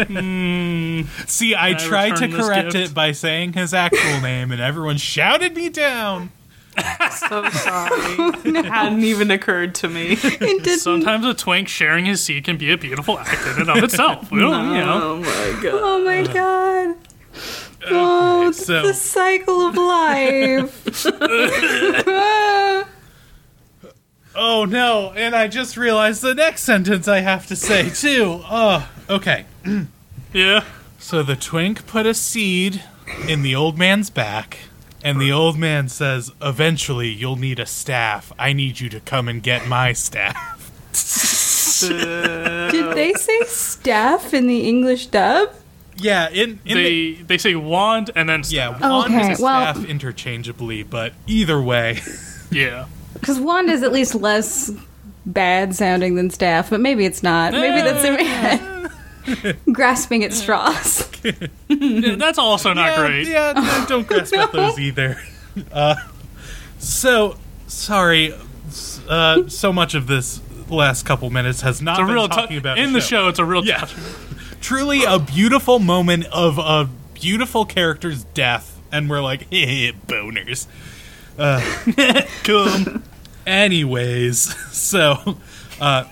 [SPEAKER 4] Hmm.
[SPEAKER 1] See, I
[SPEAKER 3] Can I
[SPEAKER 1] tried to correct
[SPEAKER 3] gift?
[SPEAKER 1] it by saying his actual name, and everyone shouted me down.
[SPEAKER 2] so sorry. It hadn't even occurred to me.
[SPEAKER 4] It didn't.
[SPEAKER 3] Sometimes a twink sharing his seed can be a beautiful act in and of itself. We don't, you know.
[SPEAKER 2] Oh my god.
[SPEAKER 4] Oh my god. Uh, oh,
[SPEAKER 1] so-
[SPEAKER 4] the cycle of life.
[SPEAKER 1] Oh no, and I just realized the next sentence I have to say too. Oh, okay.
[SPEAKER 3] Yeah.
[SPEAKER 1] So the twink put a seed in the old man's back, and the old man says, Eventually you'll need a staff. I need you to come and get my staff.
[SPEAKER 4] Did they say staff in the English dub?
[SPEAKER 1] Yeah, in, in the,
[SPEAKER 3] They they say wand and then
[SPEAKER 1] yeah,
[SPEAKER 3] staff.
[SPEAKER 1] wand
[SPEAKER 4] Okay,
[SPEAKER 1] and
[SPEAKER 4] well-
[SPEAKER 1] staff interchangeably, but either way.
[SPEAKER 3] yeah.
[SPEAKER 4] Because wand is at least less bad sounding than staff, but maybe it's not. Maybe that's in my head. Grasping at straws.
[SPEAKER 3] Yeah, That's also not
[SPEAKER 1] yeah,
[SPEAKER 3] great.
[SPEAKER 1] Yeah, no, don't grasp at those either. Uh, so sorry. Uh, so much of this last couple minutes has not
[SPEAKER 3] It's a
[SPEAKER 1] been
[SPEAKER 3] real
[SPEAKER 1] talking
[SPEAKER 3] tou-
[SPEAKER 1] about
[SPEAKER 3] in
[SPEAKER 1] the
[SPEAKER 3] the show. It's a real
[SPEAKER 1] Yeah.
[SPEAKER 3] touch.
[SPEAKER 1] Truly a beautiful moment of a beautiful character's death, and we're like, boners. Uh,
[SPEAKER 3] Cool.
[SPEAKER 1] Anyways, so uh,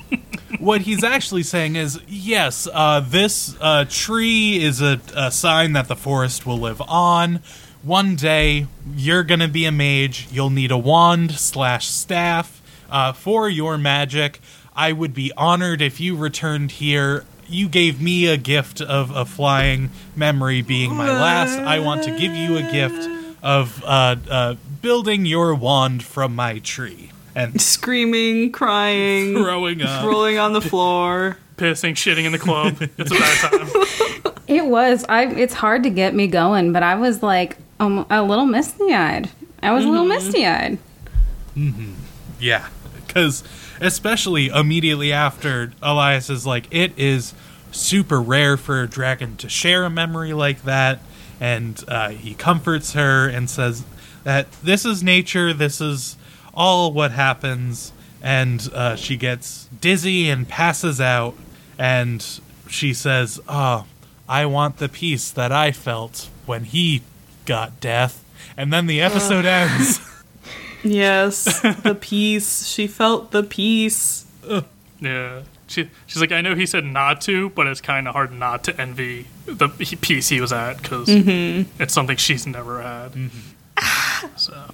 [SPEAKER 1] what he's actually saying is yes, uh, this uh, tree is a, a sign that the forest will live on. One day, you're going to be a mage. You'll need a wand slash staff uh, for your magic. I would be honored if you returned here. You gave me a gift of a flying memory being my last. I want to give you a gift of uh, uh, building your wand from my tree. And
[SPEAKER 2] Screaming, crying,
[SPEAKER 1] throwing up.
[SPEAKER 2] rolling on the floor.
[SPEAKER 3] Pissing, shitting in the club. It's a bad time.
[SPEAKER 4] It was. I. It's hard to get me going, but I was like um, a little misty eyed. I was a little misty eyed.
[SPEAKER 1] Yeah, because especially immediately after Elias is like, it is super rare for a dragon to share a memory like that, and uh, he comforts her and says that this is nature, this is all what happens, and uh, she gets dizzy and passes out, and she says, "Oh, I want the peace that I felt when he got death," and then the episode ends.
[SPEAKER 2] Yes, the peace. She felt the peace.
[SPEAKER 3] Yeah. She, she's like, I know he said not to, but it's kind of hard not to envy the he- piece he was at because mm-hmm. it's something she's never had. Mm-hmm. So,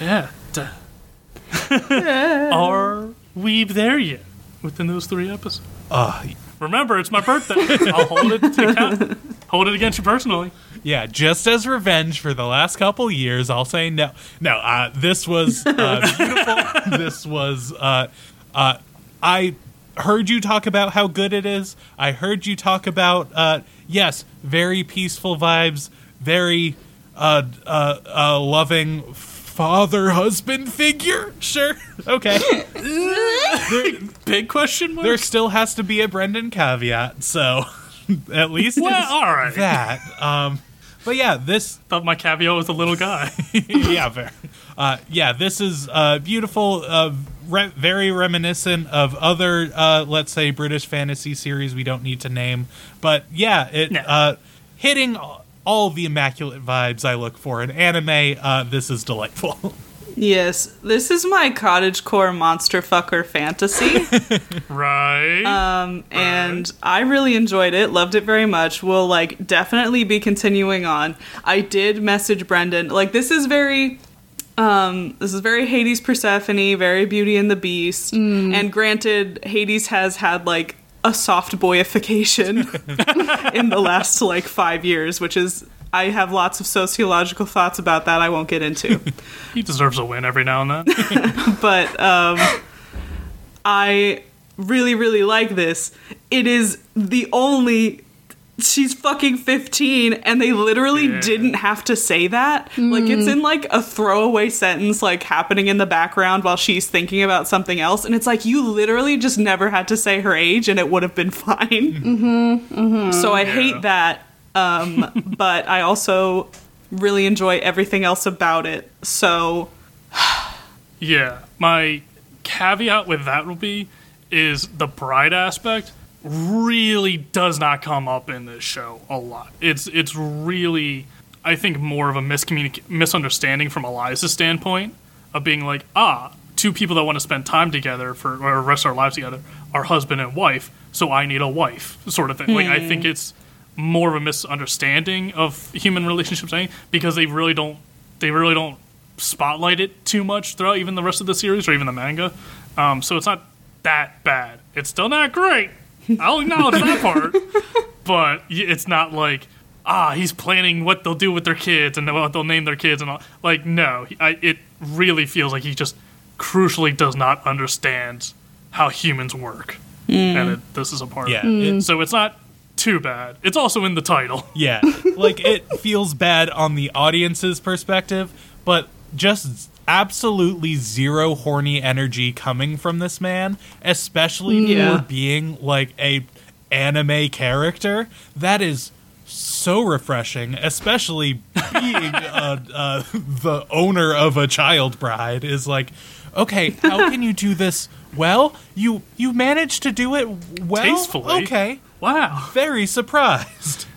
[SPEAKER 3] yeah. Duh. Are we there yet within those three episodes?
[SPEAKER 1] Uh,
[SPEAKER 3] Remember, it's my birthday. I'll hold it to account. Hold it against you personally.
[SPEAKER 1] Yeah, just as revenge for the last couple years, I'll say no. No, uh, this was uh, beautiful. this was. Uh, uh, I heard you talk about how good it is. I heard you talk about uh, yes, very peaceful vibes, very uh, uh, uh, loving father husband figure. Sure, okay. there,
[SPEAKER 3] Big question mark.
[SPEAKER 1] there still has to be a Brendan caveat, so at least
[SPEAKER 3] well,
[SPEAKER 1] it's
[SPEAKER 3] all right.
[SPEAKER 1] that. Um, but yeah, this
[SPEAKER 3] Thought my caveat was a little guy.
[SPEAKER 1] yeah, fair. Uh, yeah, this is uh, beautiful, uh, re- very reminiscent of other, uh, let's say, British fantasy series we don't need to name. But yeah, it
[SPEAKER 3] No.
[SPEAKER 1] uh, hitting all the immaculate vibes I look for in anime. Uh, this is delightful.
[SPEAKER 2] Yes, this is my cottagecore monster fucker fantasy.
[SPEAKER 3] right.
[SPEAKER 2] Um, and I really enjoyed it, loved it very much. We'll like definitely be continuing on. I did message Brendan. Like this is very um this is very Hades Persephone, very Beauty and the Beast. And granted, Hades has had like a soft boyification in the last like 5 years, which is I have lots of sociological thoughts about that I won't get into.
[SPEAKER 3] he deserves a win every now and then.
[SPEAKER 2] but um, I really, really like this. It is the only. She's fucking 15, and they literally
[SPEAKER 3] Yeah.
[SPEAKER 2] didn't have to say that. Like, it's in like a throwaway sentence, like happening in the background while she's thinking about something else. And it's like, you literally just never had to say her age, and it would have been fine. Mm-hmm, So I hate that. Um, but I also really enjoy everything else about it. So
[SPEAKER 3] Yeah, my caveat with that will be is the bride aspect really does not come up in this show a lot. It's it's really I think more of a miscommunic- misunderstanding from Elias's standpoint of being like, ah, two people that want to spend time together for or rest of our lives together are husband and wife, so I need a wife, sort of thing. Like I think it's more of a misunderstanding of human relationships I think, because they really don't they really don't spotlight it too much throughout even the rest of the series or even the manga. Um, so it's not that bad. It's still not great. I'll acknowledge that part, but it's not like ah he's planning what they'll do with their kids and what they'll name their kids and all. Like no, I, it really feels like he just crucially does not understand how humans work, and it, this is a part.
[SPEAKER 1] Yeah,
[SPEAKER 3] of it.
[SPEAKER 1] it-
[SPEAKER 3] So it's not too bad. It's also in the title.
[SPEAKER 1] Yeah, like it feels bad on the audience's perspective, but just absolutely zero horny energy coming from this man, especially
[SPEAKER 2] Yeah.
[SPEAKER 1] for being like a anime character. That is so refreshing, especially being uh, uh, the owner of a child bride. Is like, okay, how can you do this well? You you managed to do it well.
[SPEAKER 3] Tastefully.
[SPEAKER 1] Okay,
[SPEAKER 3] Wow.
[SPEAKER 1] very surprised.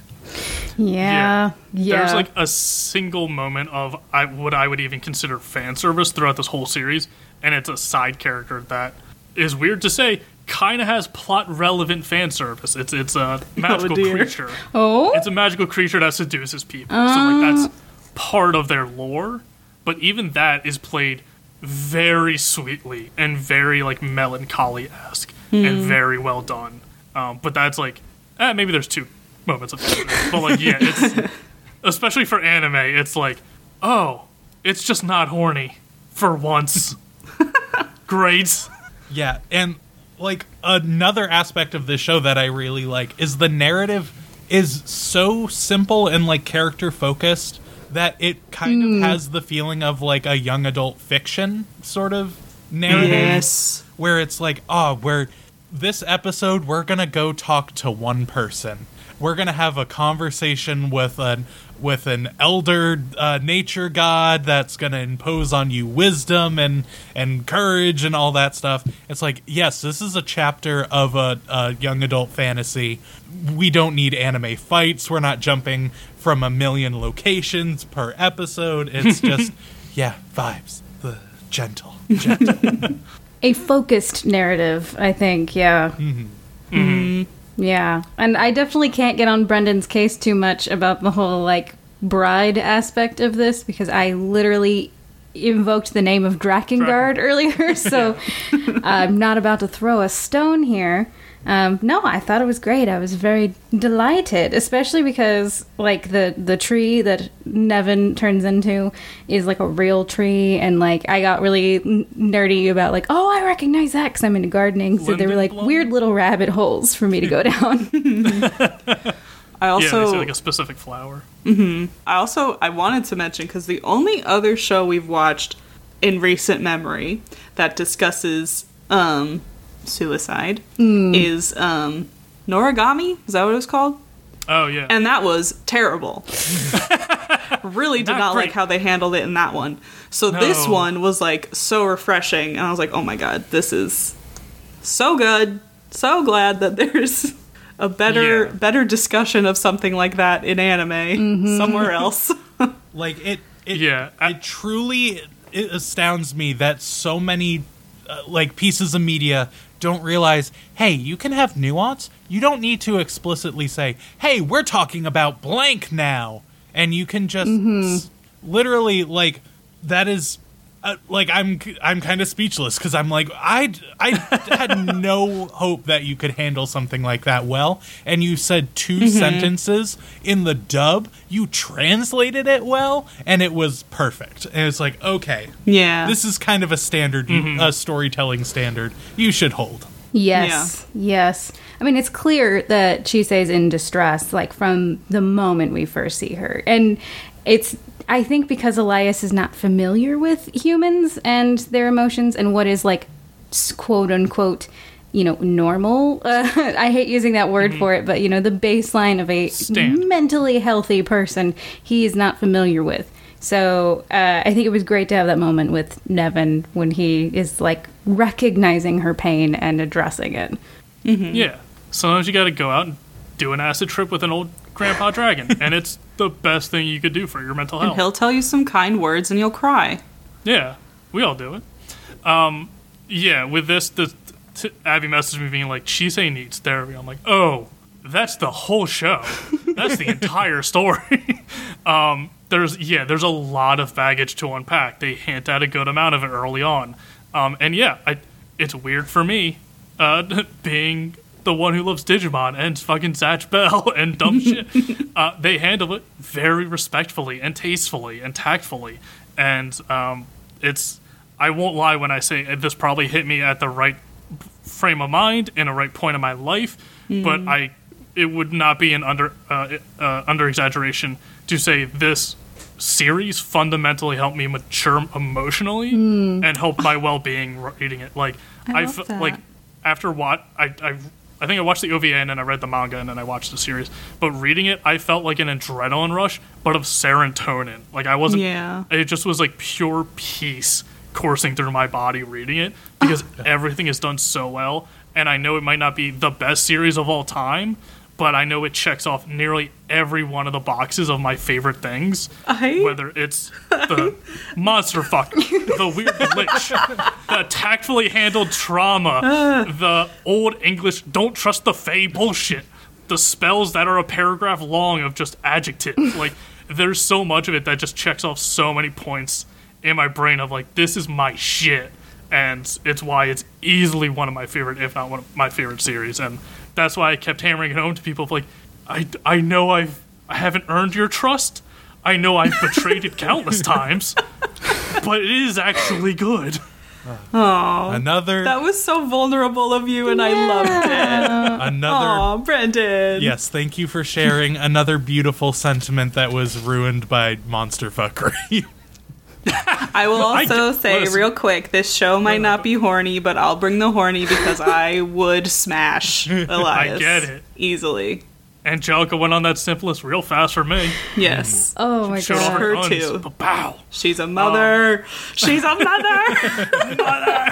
[SPEAKER 4] Yeah, yeah.
[SPEAKER 3] There's like a single moment of I, what I would even consider fan service throughout this whole series and it's a side character that is weird to say. Kind of has plot relevant fan service. It's it's a magical
[SPEAKER 2] dear.
[SPEAKER 3] creature.
[SPEAKER 4] Oh,
[SPEAKER 3] It's a magical creature that seduces people. so like that's part of their lore. But even that is played very sweetly and very like melancholy esque and very well done. Um, but that's like eh, maybe there's two moments of tenderness. but like yeah, it's especially for anime, it's like oh, it's just not horny for once. Great.
[SPEAKER 1] Yeah, and like another aspect of this show that I really like is the narrative is so simple and like character focused that it kind of mm. has the feeling of like a young adult fiction sort of narrative
[SPEAKER 2] Yes.
[SPEAKER 1] where it's like, oh, we're this episode we're gonna go talk to one person. We're gonna have a conversation with an with an elder uh, nature god that's gonna impose on you wisdom and and courage and all that stuff. It's like, yes, this is a chapter of a, a young adult fantasy. We don't need anime fights. We're not jumping from a million locations per episode. It's just, yeah, vibes. The gentle, gentle.
[SPEAKER 4] a focused narrative, I think. Yeah. Mm-hmm. Mm-hmm. Mm-hmm. Yeah, and I definitely can't get on Brendan's case too much about the whole like bride aspect of this because I literally invoked the name of Drakengard earlier, so I'm not about to throw a stone here. Um, no, I thought it was great. I was very delighted, especially because like the the tree that Nevin turns into is like a real tree, and like I got really n- nerdy about like, oh, I recognize that because I'm into gardening. So they were like
[SPEAKER 3] Lindenblum?
[SPEAKER 4] weird little rabbit holes for me to go down.
[SPEAKER 2] I also
[SPEAKER 3] they say like a specific flower.
[SPEAKER 2] I also I wanted to mention because the only other show we've watched in recent memory that discusses um, suicide is um, Noragami. Is that what it was called?
[SPEAKER 3] Oh yeah.
[SPEAKER 2] And that was terrible. really did
[SPEAKER 3] Not
[SPEAKER 2] not, like how they handled it in that one. So this one was like so refreshing, and I was like, oh my god, this is so good. So glad that there's a better
[SPEAKER 3] Yeah.
[SPEAKER 2] better discussion of something like that in anime somewhere else.
[SPEAKER 1] like it it
[SPEAKER 3] Yeah, I-
[SPEAKER 1] it truly it astounds me that so many uh, like pieces of media don't realize hey you can have nuance. You don't need to explicitly say hey we're talking about blank now. And you can just mm-hmm. s- literally like that is uh, like I'm I'm kind of speechless because I'm like I I had no hope that you could handle something like that well, and you said 2 sentences in the dub. You translated it well, and it was perfect. And it's like okay,
[SPEAKER 2] yeah.
[SPEAKER 1] this is kind of a standard uh, storytelling standard you should hold.
[SPEAKER 4] Yes, yes. I mean, it's clear that Chise's in distress, like from the moment we first see her, and it's. I think because Elias is not familiar with humans and their emotions and what is like quote unquote, you know, normal. Uh, I hate using that word for it, but you know, the baseline of a
[SPEAKER 3] Stand.
[SPEAKER 4] mentally healthy person, he is not familiar with. So uh, I think it was great to have that moment with Nevin when he is like recognizing her pain and addressing it.
[SPEAKER 3] Yeah. Sometimes you got to go out and do an acid trip with an old grandpa dragon, and it's the best thing you could do for your mental health.
[SPEAKER 2] and he'll tell you some kind words and you'll cry.
[SPEAKER 3] Yeah, we all do it. Um, yeah, with this, the t- Abby messaged me being like, "Chise needs therapy." I'm like, "Oh, that's the whole show. That's the entire story." um, there's yeah, there's a lot of baggage to unpack. They hint at a good amount of it early on, um, and yeah, I, it's weird for me uh, being the one who loves Digimon and fucking Zatch Bell and dumb shit. Uh, they handle it very respectfully and tastefully and tactfully, and um, it's. I won't lie when I say this probably hit me at the right frame of mind and a right point in my life, but I it would not be an under uh, uh, under exaggeration to say this series fundamentally helped me mature emotionally and help my well being reading it. Like
[SPEAKER 2] I
[SPEAKER 3] I,
[SPEAKER 2] that.
[SPEAKER 3] like after what I I. I think I watched the OVA and then I read the manga and then I watched the series. But reading it, I felt like an adrenaline rush, but of serotonin. Like I wasn't.
[SPEAKER 2] Yeah.
[SPEAKER 3] It just was like pure peace coursing through my body reading it because ah. everything is done so well. And I know it might not be the best series of all time, but I know it checks off nearly every one of the boxes of my favorite things.
[SPEAKER 2] I-
[SPEAKER 3] Whether it's the monster fuck, the weird glitch, the tactfully handled trauma, uh. the old English don't trust the Fae bullshit, the spells that are a paragraph long of just adjectives. like, there's so much of it that just checks off so many points in my brain of like, this is my shit. And it's why it's easily one of my favorite, if not one of my favorite series. And that's why I kept hammering it home to people like, I, I know I've, I haven't earned your trust. I know I've betrayed it countless times, but it is actually good.
[SPEAKER 1] Oh, Another
[SPEAKER 2] That was so vulnerable of you, and I loved it.
[SPEAKER 1] another
[SPEAKER 2] Aw, Brendan.
[SPEAKER 1] Yes, thank you for sharing another beautiful sentiment that was ruined by monster fuckery.
[SPEAKER 2] I will also
[SPEAKER 3] get-
[SPEAKER 2] say
[SPEAKER 3] listen.
[SPEAKER 2] real quick, this show might not be horny, but I'll bring the horny because I would smash Elias.
[SPEAKER 3] get it.
[SPEAKER 2] Easily.
[SPEAKER 3] Angelica went on that simplest real fast for me.
[SPEAKER 2] Yes.
[SPEAKER 4] Oh my
[SPEAKER 3] Showed off
[SPEAKER 4] god.
[SPEAKER 3] her
[SPEAKER 2] Her
[SPEAKER 3] guns.
[SPEAKER 2] too.
[SPEAKER 3] Pow.
[SPEAKER 2] She's a mother. She's a mother.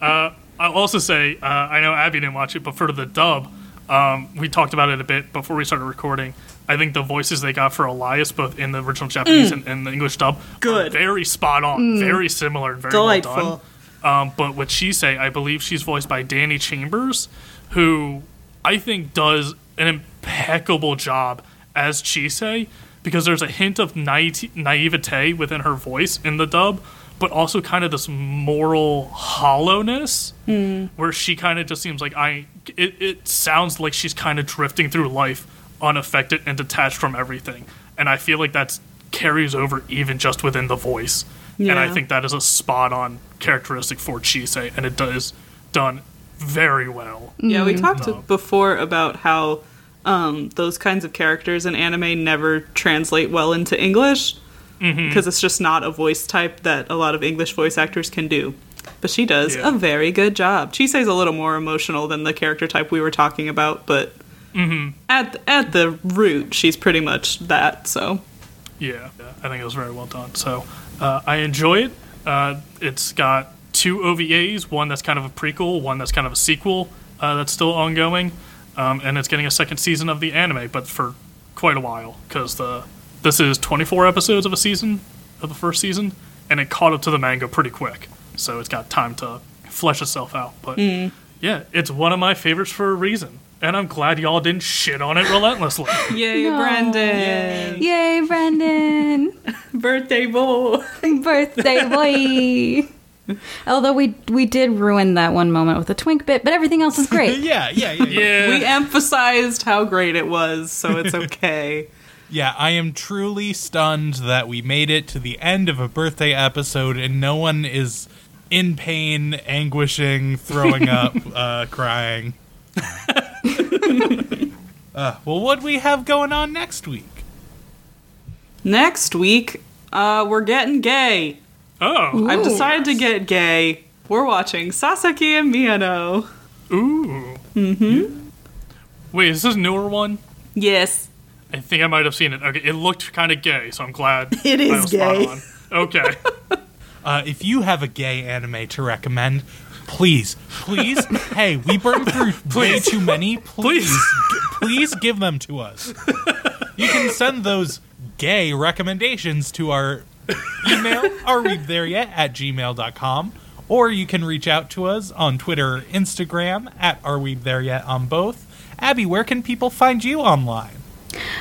[SPEAKER 3] I'll also say, uh, I know Abby didn't watch it, but for the dub, um, we talked about it a bit before we started recording. I think the voices they got for Elias, both in the original Japanese and, and the English dub, are
[SPEAKER 2] Good.
[SPEAKER 3] very spot on, very similar, and very
[SPEAKER 2] Delightful.
[SPEAKER 3] well done. Um, but what she say, I believe she's voiced by Dani Chambers, who I think does an impeccable job as Chise, because there's a hint of naive- naivete within her voice in the dub, but also kind of this moral hollowness where she kind of just seems like I. It, it sounds like she's kind of drifting through life unaffected and detached from everything, and I feel like that's carries over even just within the voice. And I think that is a spot on characteristic for Chise, and it does done very well.
[SPEAKER 2] Yeah, we talked
[SPEAKER 3] No.
[SPEAKER 2] before about how um, those kinds of characters in anime never translate well into English because it's just not a voice type that a lot of English voice actors can do. But she does
[SPEAKER 3] Yeah.
[SPEAKER 2] a very good job. Chise's a little more emotional than the character type we were talking about, but at at the root, she's pretty much that. So
[SPEAKER 3] Yeah, yeah, I think it was very well done. So uh, I enjoy it. Uh, it's got two OVAs, one that's kind of a prequel, one that's kind of a sequel uh, that's still ongoing, um, and it's getting a second season of the anime, but for quite a while because the this is 24 episodes of a season of the first season, and it caught up to the manga pretty quick, so it's got time to flesh itself out. But hmm. yeah, it's one of my favorites for a reason. And I'm glad y'all didn't shit on it relentlessly.
[SPEAKER 2] yay,
[SPEAKER 4] No.
[SPEAKER 2] Brendan!
[SPEAKER 4] Yay, Brendan!
[SPEAKER 2] Birthday boy!
[SPEAKER 4] Birthday boy! Although we we did ruin that one moment with the twink bit, but everything else is great.
[SPEAKER 1] yeah, yeah, yeah, yeah.
[SPEAKER 3] yeah.
[SPEAKER 2] We emphasized how great it was, so it's okay.
[SPEAKER 1] Yeah, I am truly stunned that we made it to the end of a birthday episode and no one is in pain, anguishing, throwing up, uh, crying. uh, well, what do we have going on next week?
[SPEAKER 2] Next week, uh, we're getting gay.
[SPEAKER 3] oh.
[SPEAKER 2] I've
[SPEAKER 4] Ooh.
[SPEAKER 2] decided to get gay. We're watching Sasaki and Miyano.
[SPEAKER 3] Ooh. Mm-hmm. Wait, is this a newer one?
[SPEAKER 2] Yes.
[SPEAKER 3] I think I might have seen it. Okay, it looked kind of gay, so I'm glad
[SPEAKER 2] it is
[SPEAKER 3] I was
[SPEAKER 2] gay.
[SPEAKER 3] on. Okay.
[SPEAKER 1] Uh, if you have a gay anime to recommend, please, please, hey, we burned through way too many. Please, g- please give them to us. You can send those gay recommendations to our email, are we there yet, at gmail.com. Or you can reach out to us on Twitter or Instagram at Are We There Yet on both. Abby, where can people find you online?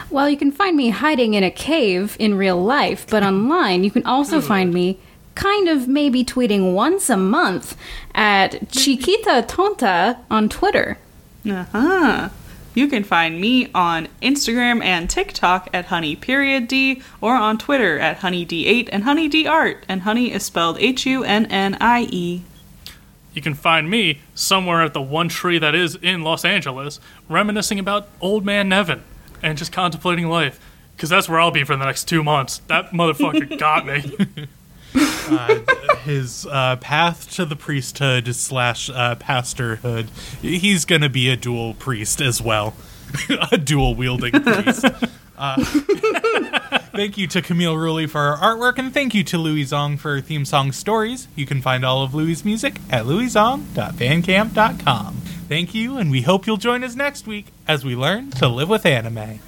[SPEAKER 4] Well, you can find me hiding in a cave in real life, but online you can also find me kind of maybe tweeting once a month at Chiquita Tonta on Twitter.
[SPEAKER 2] Uh huh. You can find me on Instagram and TikTok at honey period d or on Twitter at honeyd8 and honeydart and honey is spelled H U N N I E.
[SPEAKER 3] you can find me somewhere at the one tree that is in Los Angeles, reminiscing about old man Nevin and just contemplating life. Because that's where I'll be for the next two months. That motherfucker got me.
[SPEAKER 1] uh, his uh, path to the priesthood slash uh, pastorhood. He's going to be a dual priest as well, a dual wielding priest. Uh, thank you to Camille Rulli for our artwork, and thank you to Louie Zong for theme song stories. You can find all of Louie's music at louiezong.bandcamp.com. Thank you, and we hope you'll join us next week as we learn to live with anime.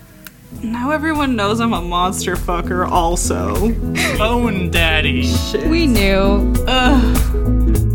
[SPEAKER 2] Now everyone knows I'm a monster fucker. Also,
[SPEAKER 3] Bone Daddy. Shit.
[SPEAKER 4] We knew.
[SPEAKER 2] Ugh.